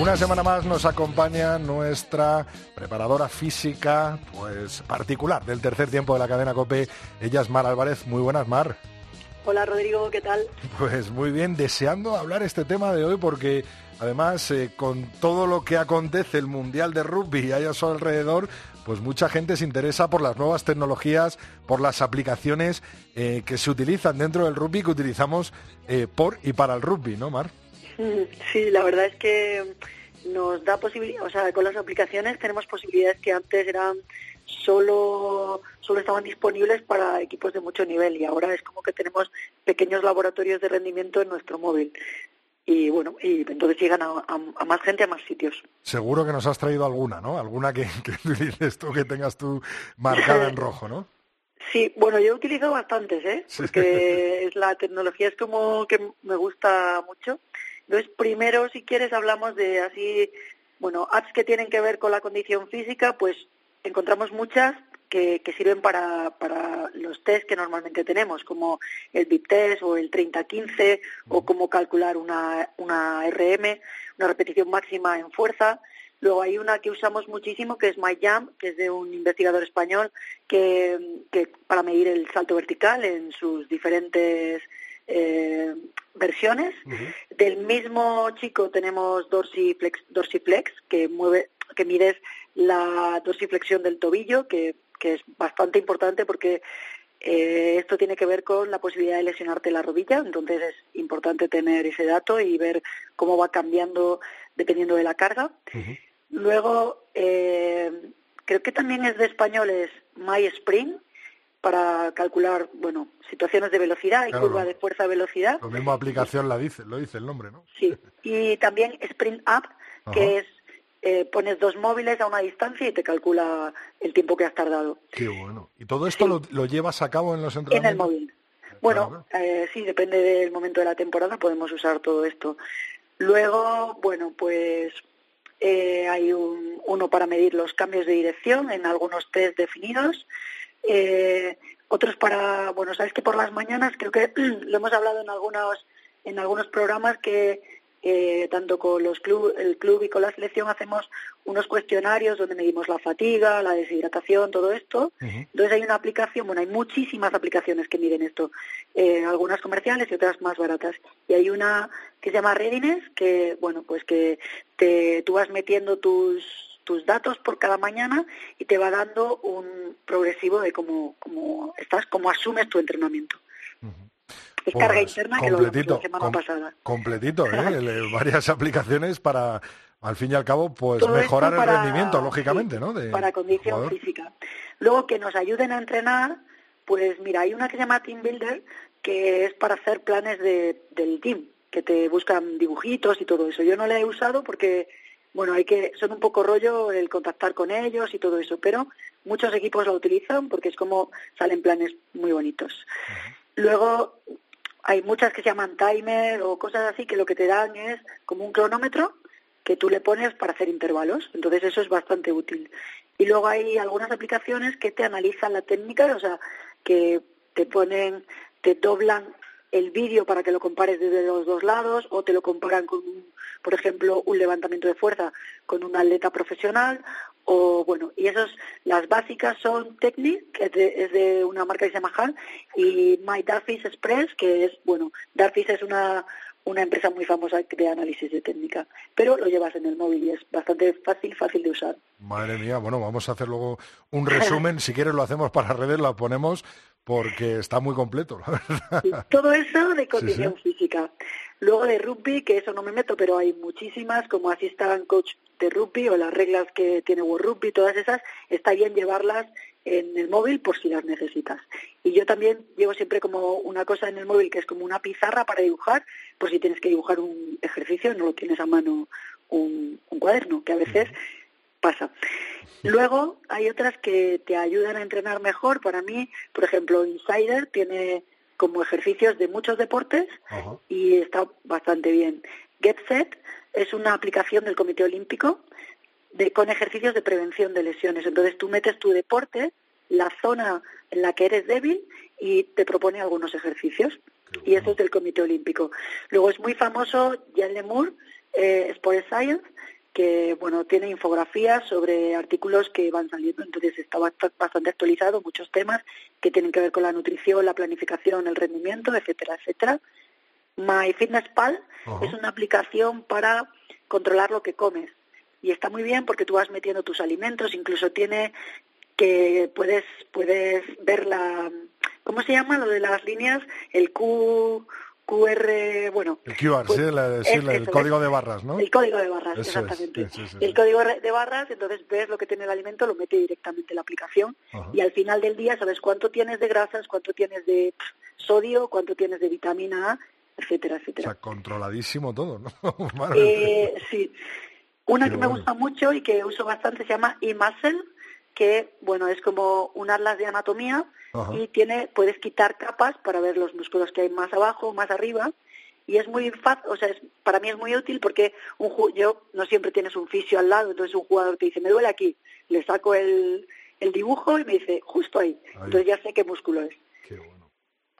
Una semana más nos acompaña nuestra preparadora física, pues particular del tercer tiempo de la cadena COPE. Ella es Mar Álvarez. Muy buenas, Mar. Hola, Rodrigo, ¿qué tal? Pues muy bien, deseando hablar este tema de hoy porque además eh, con todo lo que acontece el Mundial de Rugby y hay a su alrededor, pues mucha gente se interesa por las nuevas tecnologías, por las aplicaciones eh, que se utilizan dentro del rugby que utilizamos eh, por y para el rugby, ¿no, Mar? Sí, la verdad es que nos da posibilidad, o sea, con las aplicaciones tenemos posibilidades que antes eran solo solo estaban disponibles para equipos de mucho nivel y ahora es como que tenemos pequeños laboratorios de rendimiento en nuestro móvil. Y bueno y entonces llegan a, más gente a más sitios. Seguro que nos has traído alguna no alguna que, que utilices tú que tengas tú marcada en rojo no Sí, bueno, yo utilizo bastantes, ¿eh? Porque es la tecnología es como que me gusta mucho entonces, primero, si quieres, hablamos de así, bueno, apps que tienen que ver con la condición física, pues encontramos muchas que, sirven para, para los test que normalmente tenemos, como el VIP test o el 30-15, o cómo calcular una, una RM, una repetición máxima en fuerza. Luego hay una que usamos muchísimo que es MyJump, que es de un investigador español que, que para medir el salto vertical en sus diferentes eh, versiones. Del mismo chico tenemos dorsiflex, dorsiflex que mueve, que mides la dorsiflexión del tobillo, que, que es bastante importante porque eh, esto tiene que ver con la posibilidad de lesionarte la rodilla, entonces es importante tener ese dato y ver cómo va cambiando dependiendo de la carga. Luego, eh, creo que también es de españoles MySpring, para calcular, bueno, situaciones de velocidad y curva de fuerza-velocidad. La misma aplicación la dice, lo dice el nombre, ¿no? Sí, y también Sprint Up, que es eh, pones dos móviles a una distancia y te calcula el tiempo que has tardado. Qué bueno. ¿Y todo esto lo, llevas a cabo en los entrenamientos? En el móvil. Bueno, eh, sí, depende del momento de la temporada, podemos usar todo esto. Luego, bueno, pues eh, hay un, uno para medir los cambios de dirección en algunos test definidos eh, otros para, bueno, sabes que por las mañanas, creo que lo hemos hablado en algunos, en algunos programas que eh, tanto con los club, el club y con la selección hacemos unos cuestionarios donde medimos la fatiga, la deshidratación, todo esto. Entonces hay una aplicación, bueno, hay muchísimas aplicaciones que miden esto, eh, algunas comerciales y otras más baratas. Y hay una que se llama Readiness, que, bueno, pues que te, tú vas metiendo tus tus datos por cada mañana y te va dando un progresivo de cómo, cómo estás, cómo asumes tu entrenamiento. Es carga pues interna que lo la semana pasada. Completito, ¿eh? varias aplicaciones para, al fin y al cabo, pues mejorar el rendimiento, lógicamente, ¿no? para condición física. Luego que nos ayuden a entrenar, pues mira, hay una que se llama Team Builder, que es para hacer planes de, del team, que te buscan dibujitos y todo eso. Yo no la he usado porque bueno, hay que, son un poco rollo el contactar con ellos y todo eso, pero muchos equipos la utilizan porque es como salen planes muy bonitos. Luego hay muchas que se llaman timer o cosas así que lo que te dan es como un cronómetro que tú le pones para hacer intervalos, entonces eso es bastante útil. Y luego hay algunas aplicaciones que te analizan la técnica, o sea, que te ponen, te doblan el vídeo para que lo compares desde los dos lados o te lo comparan con, por ejemplo, un levantamiento de fuerza con un atleta profesional o bueno, y esos, las básicas son Technic, que es de, una marca que se llama Han, y My Darfish Express, que es, bueno, Darfish es una, una empresa muy famosa de análisis de técnica, pero lo llevas en el móvil y es bastante fácil, fácil de usar. Madre mía, bueno, vamos a hacer luego un resumen, si quieres lo hacemos para redes, lo ponemos porque está muy completo, la verdad. todo eso de condición física. Luego de rugby, que eso no me meto, pero hay muchísimas, como Assistant Coach de rugby o las reglas que tiene World Rugby, todas esas, está bien llevarlas en el móvil por si las necesitas. Y yo también llevo siempre como una cosa en el móvil que es como una pizarra para dibujar, por si tienes que dibujar un ejercicio, no lo tienes a mano un, un cuaderno, que a veces pasa. Luego hay otras que te ayudan a entrenar mejor. Para mí, por ejemplo, Insider tiene como ejercicios de muchos deportes y está bastante bien. GetSet es una aplicación del Comité Olímpico de, con ejercicios de prevención de lesiones. Entonces tú metes tu deporte, la zona en la que eres débil y te propone algunos ejercicios. Y eso es del Comité Olímpico. Luego es muy famoso Jan Lemur, eh, Sport Science, que bueno tiene infografías sobre artículos que van saliendo, entonces está bastante actualizado, muchos temas que tienen que ver con la nutrición, la planificación, el rendimiento, etcétera, etcétera. MyFitnessPal es una aplicación para controlar lo que comes y está muy bien porque tú vas metiendo tus alimentos, incluso tiene que puedes puedes ver la ¿cómo se llama lo de las líneas? El Q QR, bueno. El QR, sí, el código de barras, ¿no? El código de barras, exactamente. el código de barras, entonces ves lo que tiene el alimento, lo mete directamente en la aplicación y al final del día sabes cuánto tienes de grasas, cuánto tienes de sodio, cuánto tienes de vitamina A, etcétera, etcétera. O sea, controladísimo todo, ¿no? eh, sí. Una que me gusta mucho y que uso bastante se llama eMuscle, que, bueno, es como un atlas de anatomía y tiene puedes quitar capas para ver los músculos que hay más abajo, más arriba y es muy fácil, o sea, es, para mí es muy útil porque un yo no siempre tienes un fisio al lado, entonces un jugador te dice, "Me duele aquí." Le saco el, el dibujo y me dice, "Justo ahí." Entonces ya sé qué músculo es.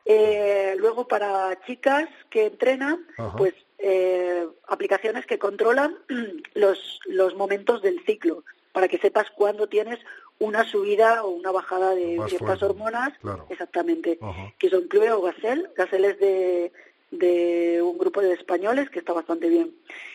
Eh, luego para chicas que entrenan, pues eh, aplicaciones que controlan los, los momentos del ciclo para que sepas cuándo tienes una subida o una bajada de ciertas hormonas, exactamente, que son Clue o Gacel. Gacel es de, de un grupo de españoles que está bastante bien.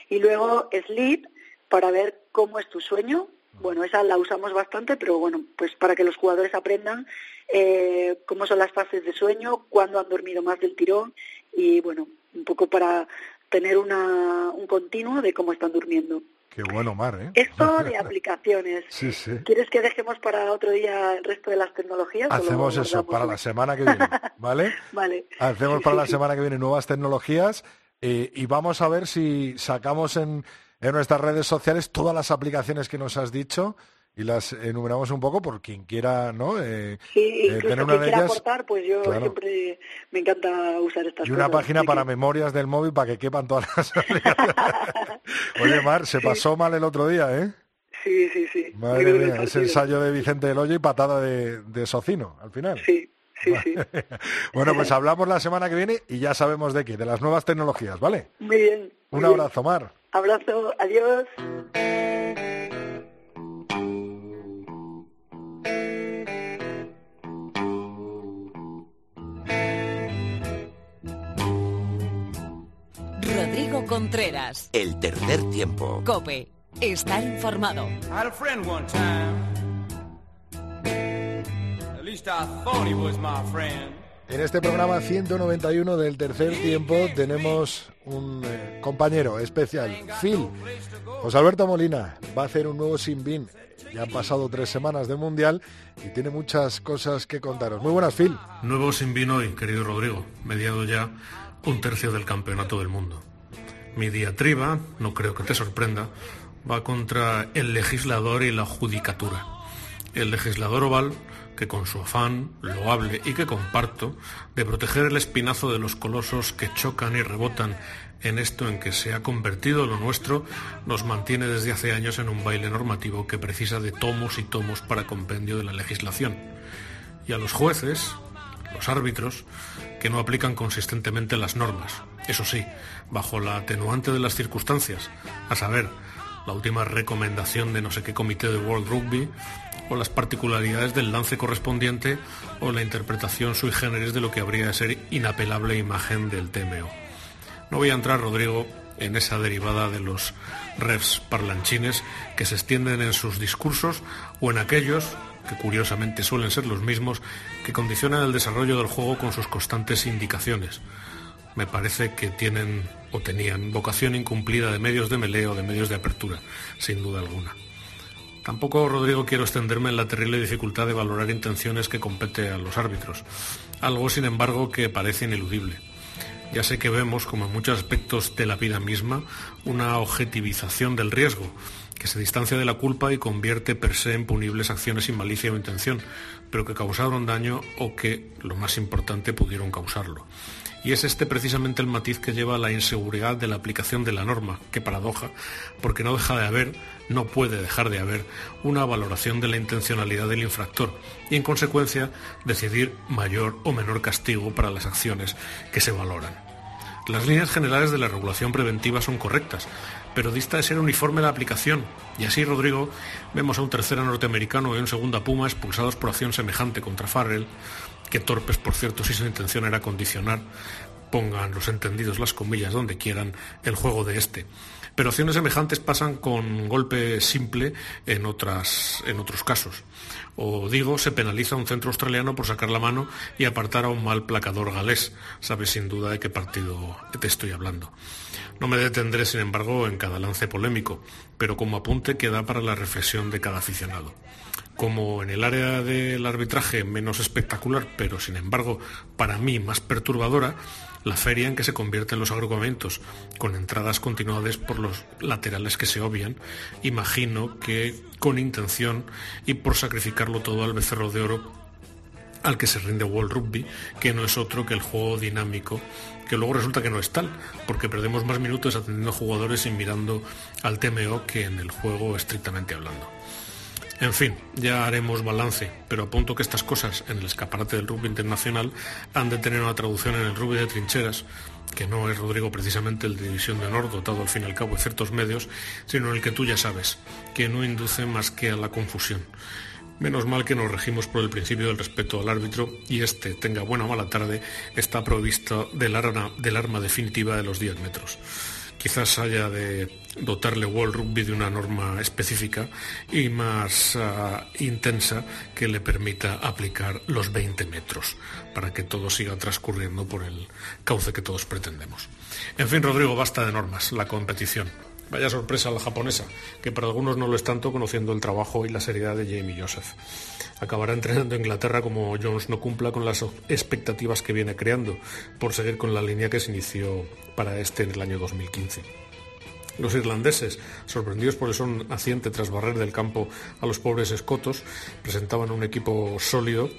Y luego Sleep para ver cómo es tu sueño. Bueno, esa la usamos bastante, pero bueno, pues para que los jugadores aprendan eh, cómo son las fases de sueño, cuándo han dormido más del tirón y bueno, un poco para tener una, un continuo de cómo están durmiendo. Qué bueno, Mar, ¿eh? Esto de aplicaciones. Sí, sí. ¿Quieres que dejemos para otro día el resto de las tecnologías? Hacemos eso para la semana que viene, ¿vale? vale. Hacemos para la semana que viene nuevas tecnologías eh, y vamos a ver si sacamos en, en nuestras redes sociales todas las aplicaciones que nos has dicho y las enumeramos un poco por quien quiera, ¿no? Eh, sí, eh, tener una quien quiera aportar, pues yo siempre me encanta usar estas Y una página para memorias del móvil para que quepan todas las Oye, Mar, se pasó mal el otro día, ¿eh? Sí, sí, sí. Madre mía, ese ensayo de Vicente del Hoyo y patada de, de Socino, al final. Sí, sí, sí. bueno, pues hablamos la semana que viene y ya sabemos de qué, de las nuevas tecnologías, ¿vale? Muy bien. Un abrazo, Mar. Abrazo, adiós. El tercer tiempo. Cope. Estar informado. En este programa 191 del tercer tiempo tenemos un eh, compañero especial, Phil. José Alberto Molina va a hacer un nuevo Sin Bin. Ya han pasado tres semanas de Mundial y tiene muchas cosas que contaros. Muy buenas, Phil. Nuevo Sin Bin hoy, querido Rodrigo. Mediado ya un tercio del campeonato del mundo. Mi diatriba, no creo que te sorprenda, va contra el legislador y la judicatura. El legislador oval, que con su afán, loable y que comparto, de proteger el espinazo de los colosos que chocan y rebotan en esto en que se ha convertido lo nuestro, nos mantiene desde hace años en un baile normativo que precisa de tomos y tomos para compendio de la legislación. Y a los jueces, los árbitros, que no aplican consistentemente las normas. Eso sí, bajo la atenuante de las circunstancias, a saber, la última recomendación de no sé qué comité de World Rugby, o las particularidades del lance correspondiente o la interpretación sui generis de lo que habría de ser inapelable imagen del TMO. No voy a entrar, Rodrigo, en esa derivada de los refs parlanchines que se extienden en sus discursos o en aquellos, que curiosamente suelen ser los mismos, que condicionan el desarrollo del juego con sus constantes indicaciones. Me parece que tienen o tenían vocación incumplida de medios de meleo, de medios de apertura, sin duda alguna. Tampoco, Rodrigo, quiero extenderme en la terrible dificultad de valorar intenciones que compete a los árbitros, algo, sin embargo, que parece ineludible. Ya sé que vemos, como en muchos aspectos de la vida misma, una objetivización del riesgo, que se distancia de la culpa y convierte per se en punibles acciones sin malicia o intención, pero que causaron daño o que, lo más importante, pudieron causarlo. Y es este precisamente el matiz que lleva a la inseguridad de la aplicación de la norma, qué paradoja, porque no deja de haber, no puede dejar de haber, una valoración de la intencionalidad del infractor y en consecuencia decidir mayor o menor castigo para las acciones que se valoran. Las líneas generales de la regulación preventiva son correctas, pero dista de ser uniforme la aplicación. Y así, Rodrigo, vemos a un tercera norteamericano y un segunda Puma expulsados por acción semejante contra Farrell, que torpes, por cierto, si su intención era condicionar, pongan los entendidos las comillas donde quieran, el juego de este. Pero acciones semejantes pasan con golpe simple en, otras, en otros casos. O digo, se penaliza a un centro australiano por sacar la mano y apartar a un mal placador galés. Sabes sin duda de qué partido te estoy hablando. No me detendré, sin embargo, en cada lance polémico, pero como apunte queda para la reflexión de cada aficionado como en el área del arbitraje menos espectacular, pero sin embargo para mí más perturbadora, la feria en que se convierten los agrupamientos, con entradas continuadas por los laterales que se obvian, imagino que con intención y por sacrificarlo todo al becerro de oro al que se rinde World Rugby, que no es otro que el juego dinámico, que luego resulta que no es tal, porque perdemos más minutos atendiendo jugadores y mirando al TMO que en el juego estrictamente hablando. En fin, ya haremos balance, pero apunto que estas cosas en el escaparate del rugby internacional han de tener una traducción en el rugby de trincheras, que no es Rodrigo precisamente el de División de Honor, dotado al fin y al cabo de ciertos medios, sino el que tú ya sabes, que no induce más que a la confusión. Menos mal que nos regimos por el principio del respeto al árbitro y este, tenga buena o mala tarde, está provisto del arma, del arma definitiva de los 10 metros quizás haya de dotarle World Rugby de una norma específica y más ah, intensa que le permita aplicar los 20 metros para que todo siga transcurriendo por el cauce que todos pretendemos. En fin, Rodrigo, basta de normas, la competición. Vaya sorpresa la japonesa, que para algunos no lo es tanto conociendo el trabajo y la seriedad de Jamie Joseph. Acabará entrenando a Inglaterra como Jones no cumpla con las expectativas que viene creando, por seguir con la línea que se inició para este en el año 2015. Los irlandeses, sorprendidos por el son naciente tras barrer del campo a los pobres escotos, presentaban un equipo sólido,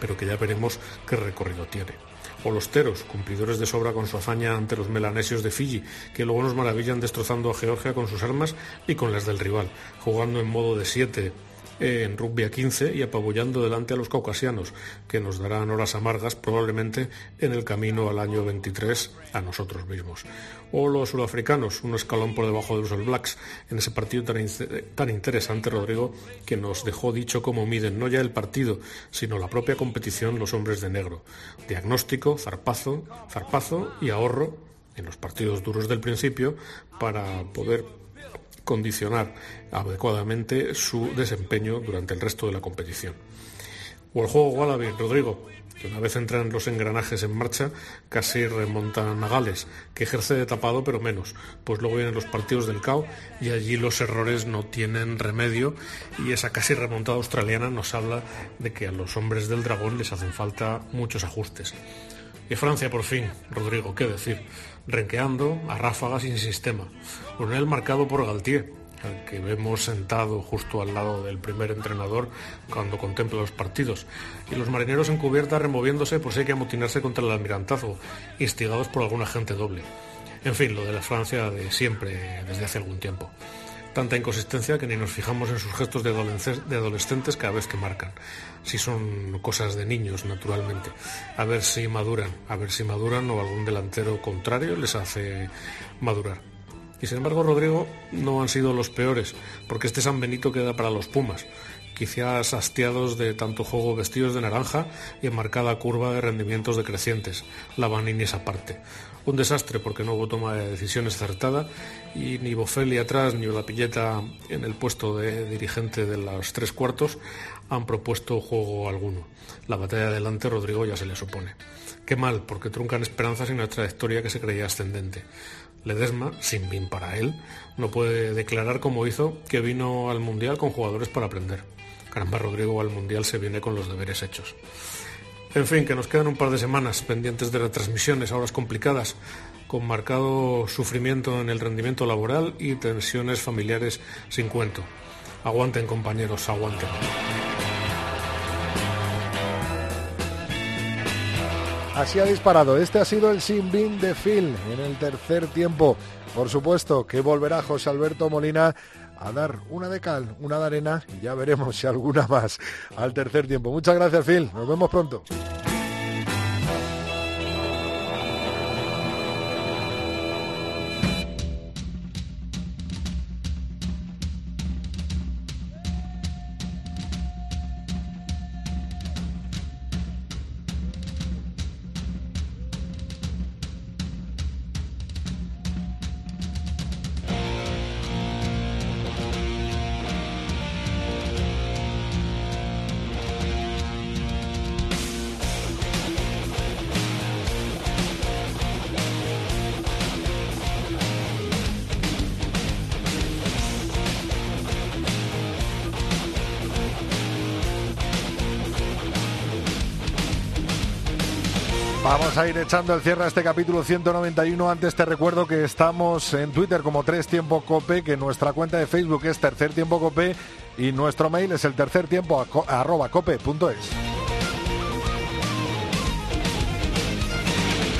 pero que ya veremos qué recorrido tiene o los teros, cumplidores de sobra con su hazaña ante los melanesios de Fiji, que luego nos maravillan destrozando a Georgia con sus armas y con las del rival, jugando en modo de siete en rugby a 15 y apabullando delante a los caucasianos, que nos darán horas amargas probablemente en el camino al año 23 a nosotros mismos. O los sudafricanos, un escalón por debajo de los All Blacks, en ese partido tan, tan interesante, Rodrigo, que nos dejó dicho cómo miden no ya el partido, sino la propia competición los hombres de negro. Diagnóstico, zarpazo, zarpazo y ahorro en los partidos duros del principio para poder condicionar adecuadamente su desempeño durante el resto de la competición. O el juego Wallaby, Rodrigo, que una vez entran los engranajes en marcha, casi remontan a Gales, que ejerce de tapado pero menos, pues luego vienen los partidos del CAO y allí los errores no tienen remedio y esa casi remontada australiana nos habla de que a los hombres del dragón les hacen falta muchos ajustes. Y Francia por fin, Rodrigo, qué decir, renqueando a ráfagas sin sistema, él marcado por Galtier, al que vemos sentado justo al lado del primer entrenador cuando contempla los partidos, y los marineros en cubierta removiéndose por si hay que amotinarse contra el almirantazgo, instigados por algún agente doble. En fin, lo de la Francia de siempre, desde hace algún tiempo. Tanta inconsistencia que ni nos fijamos en sus gestos de, adolescentes cada vez que marcan. Si son cosas de niños, naturalmente. A ver si maduran, a ver si maduran o algún delantero contrario les hace madurar. Y sin embargo, Rodrigo, no han sido los peores, porque este San Benito queda para los Pumas, quizás hastiados de tanto juego vestidos de naranja y en marcada curva de rendimientos decrecientes, la Vaninis aparte. Un desastre porque no hubo toma de decisiones acertada y ni Bofelli atrás ni la Pilleta en el puesto de dirigente de los tres cuartos han propuesto juego alguno. La batalla adelante Rodrigo ya se le supone. Qué mal, porque truncan esperanzas en una trayectoria que se creía ascendente. Ledesma, sin bien para él, no puede declarar como hizo que vino al Mundial con jugadores para aprender. Caramba, Rodrigo al Mundial se viene con los deberes hechos. En fin, que nos quedan un par de semanas pendientes de retransmisiones, horas complicadas, con marcado sufrimiento en el rendimiento laboral y tensiones familiares sin cuento. Aguanten, compañeros, aguanten. Así ha disparado. Este ha sido el sin bin de Phil en el tercer tiempo. Por supuesto que volverá José Alberto Molina a dar una de cal, una de arena y ya veremos si alguna más al tercer tiempo. Muchas gracias, Phil. Nos vemos pronto. Echando el cierre a este capítulo 191. Antes te recuerdo que estamos en Twitter como Tres Tiempo Cope, que nuestra cuenta de Facebook es Tercer Tiempo Cope y nuestro mail es el tercer tiempo arroba cope.es.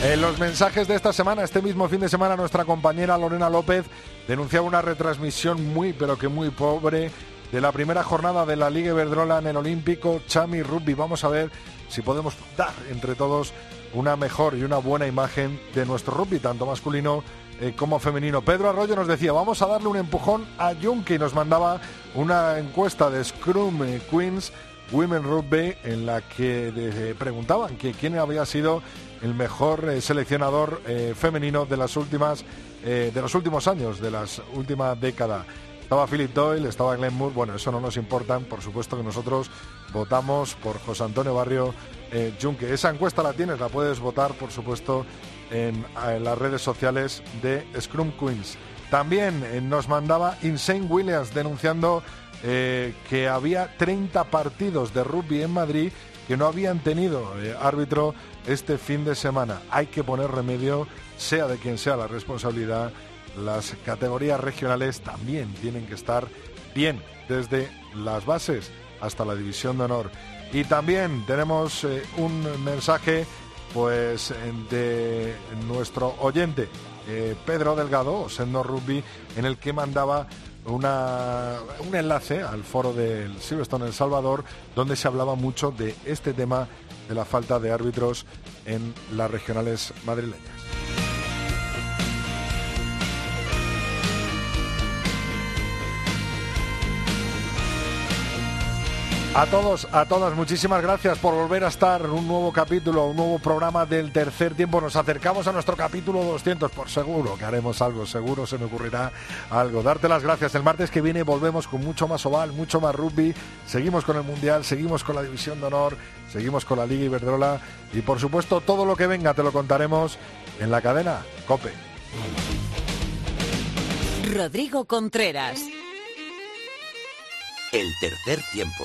En los mensajes de esta semana, este mismo fin de semana, nuestra compañera Lorena López denunciaba una retransmisión muy, pero que muy pobre de la primera jornada de la Liga Iberdrola en el Olímpico Chami Rugby. Vamos a ver si podemos dar entre todos una mejor y una buena imagen de nuestro rugby, tanto masculino eh, como femenino. Pedro Arroyo nos decía, vamos a darle un empujón a Junkie, nos mandaba una encuesta de Scrum eh, Queens Women Rugby en la que preguntaban que quién había sido el mejor eh, seleccionador femenino de las últimas de los últimos años, de las últimas décadas. Estaba Philip Doyle, estaba Glenn Moore, bueno, eso no nos importa, por supuesto que nosotros votamos por José Antonio Barrio eh, Junque. Esa encuesta la tienes, la puedes votar, por supuesto, en, las redes sociales de Scrum Queens. También eh, nos mandaba Insane Williams denunciando eh, que había 30 partidos de rugby en Madrid que no habían tenido árbitro este fin de semana. Hay que poner remedio, sea de quien sea la responsabilidad. Las categorías regionales también tienen que estar bien, desde las bases hasta la división de honor. Y también tenemos eh, un mensaje pues de nuestro oyente eh, Pedro Delgado, Sendo Rugby, en el que mandaba una, un enlace al foro del Silverstone El Salvador, donde se hablaba mucho de este tema de la falta de árbitros en las regionales madrileñas. A todos, a todas, muchísimas gracias por volver a estar en un nuevo capítulo, un nuevo programa del tercer tiempo. Nos acercamos a nuestro capítulo 200, por seguro que haremos algo, seguro se me ocurrirá algo. Darte las gracias. El martes que viene volvemos con mucho más oval, mucho más rugby. Seguimos con el Mundial, seguimos con la División de Honor, seguimos con la Liga Iberdrola y por supuesto todo lo que venga te lo contaremos en la cadena COPE. Rodrigo Contreras. El tercer tiempo.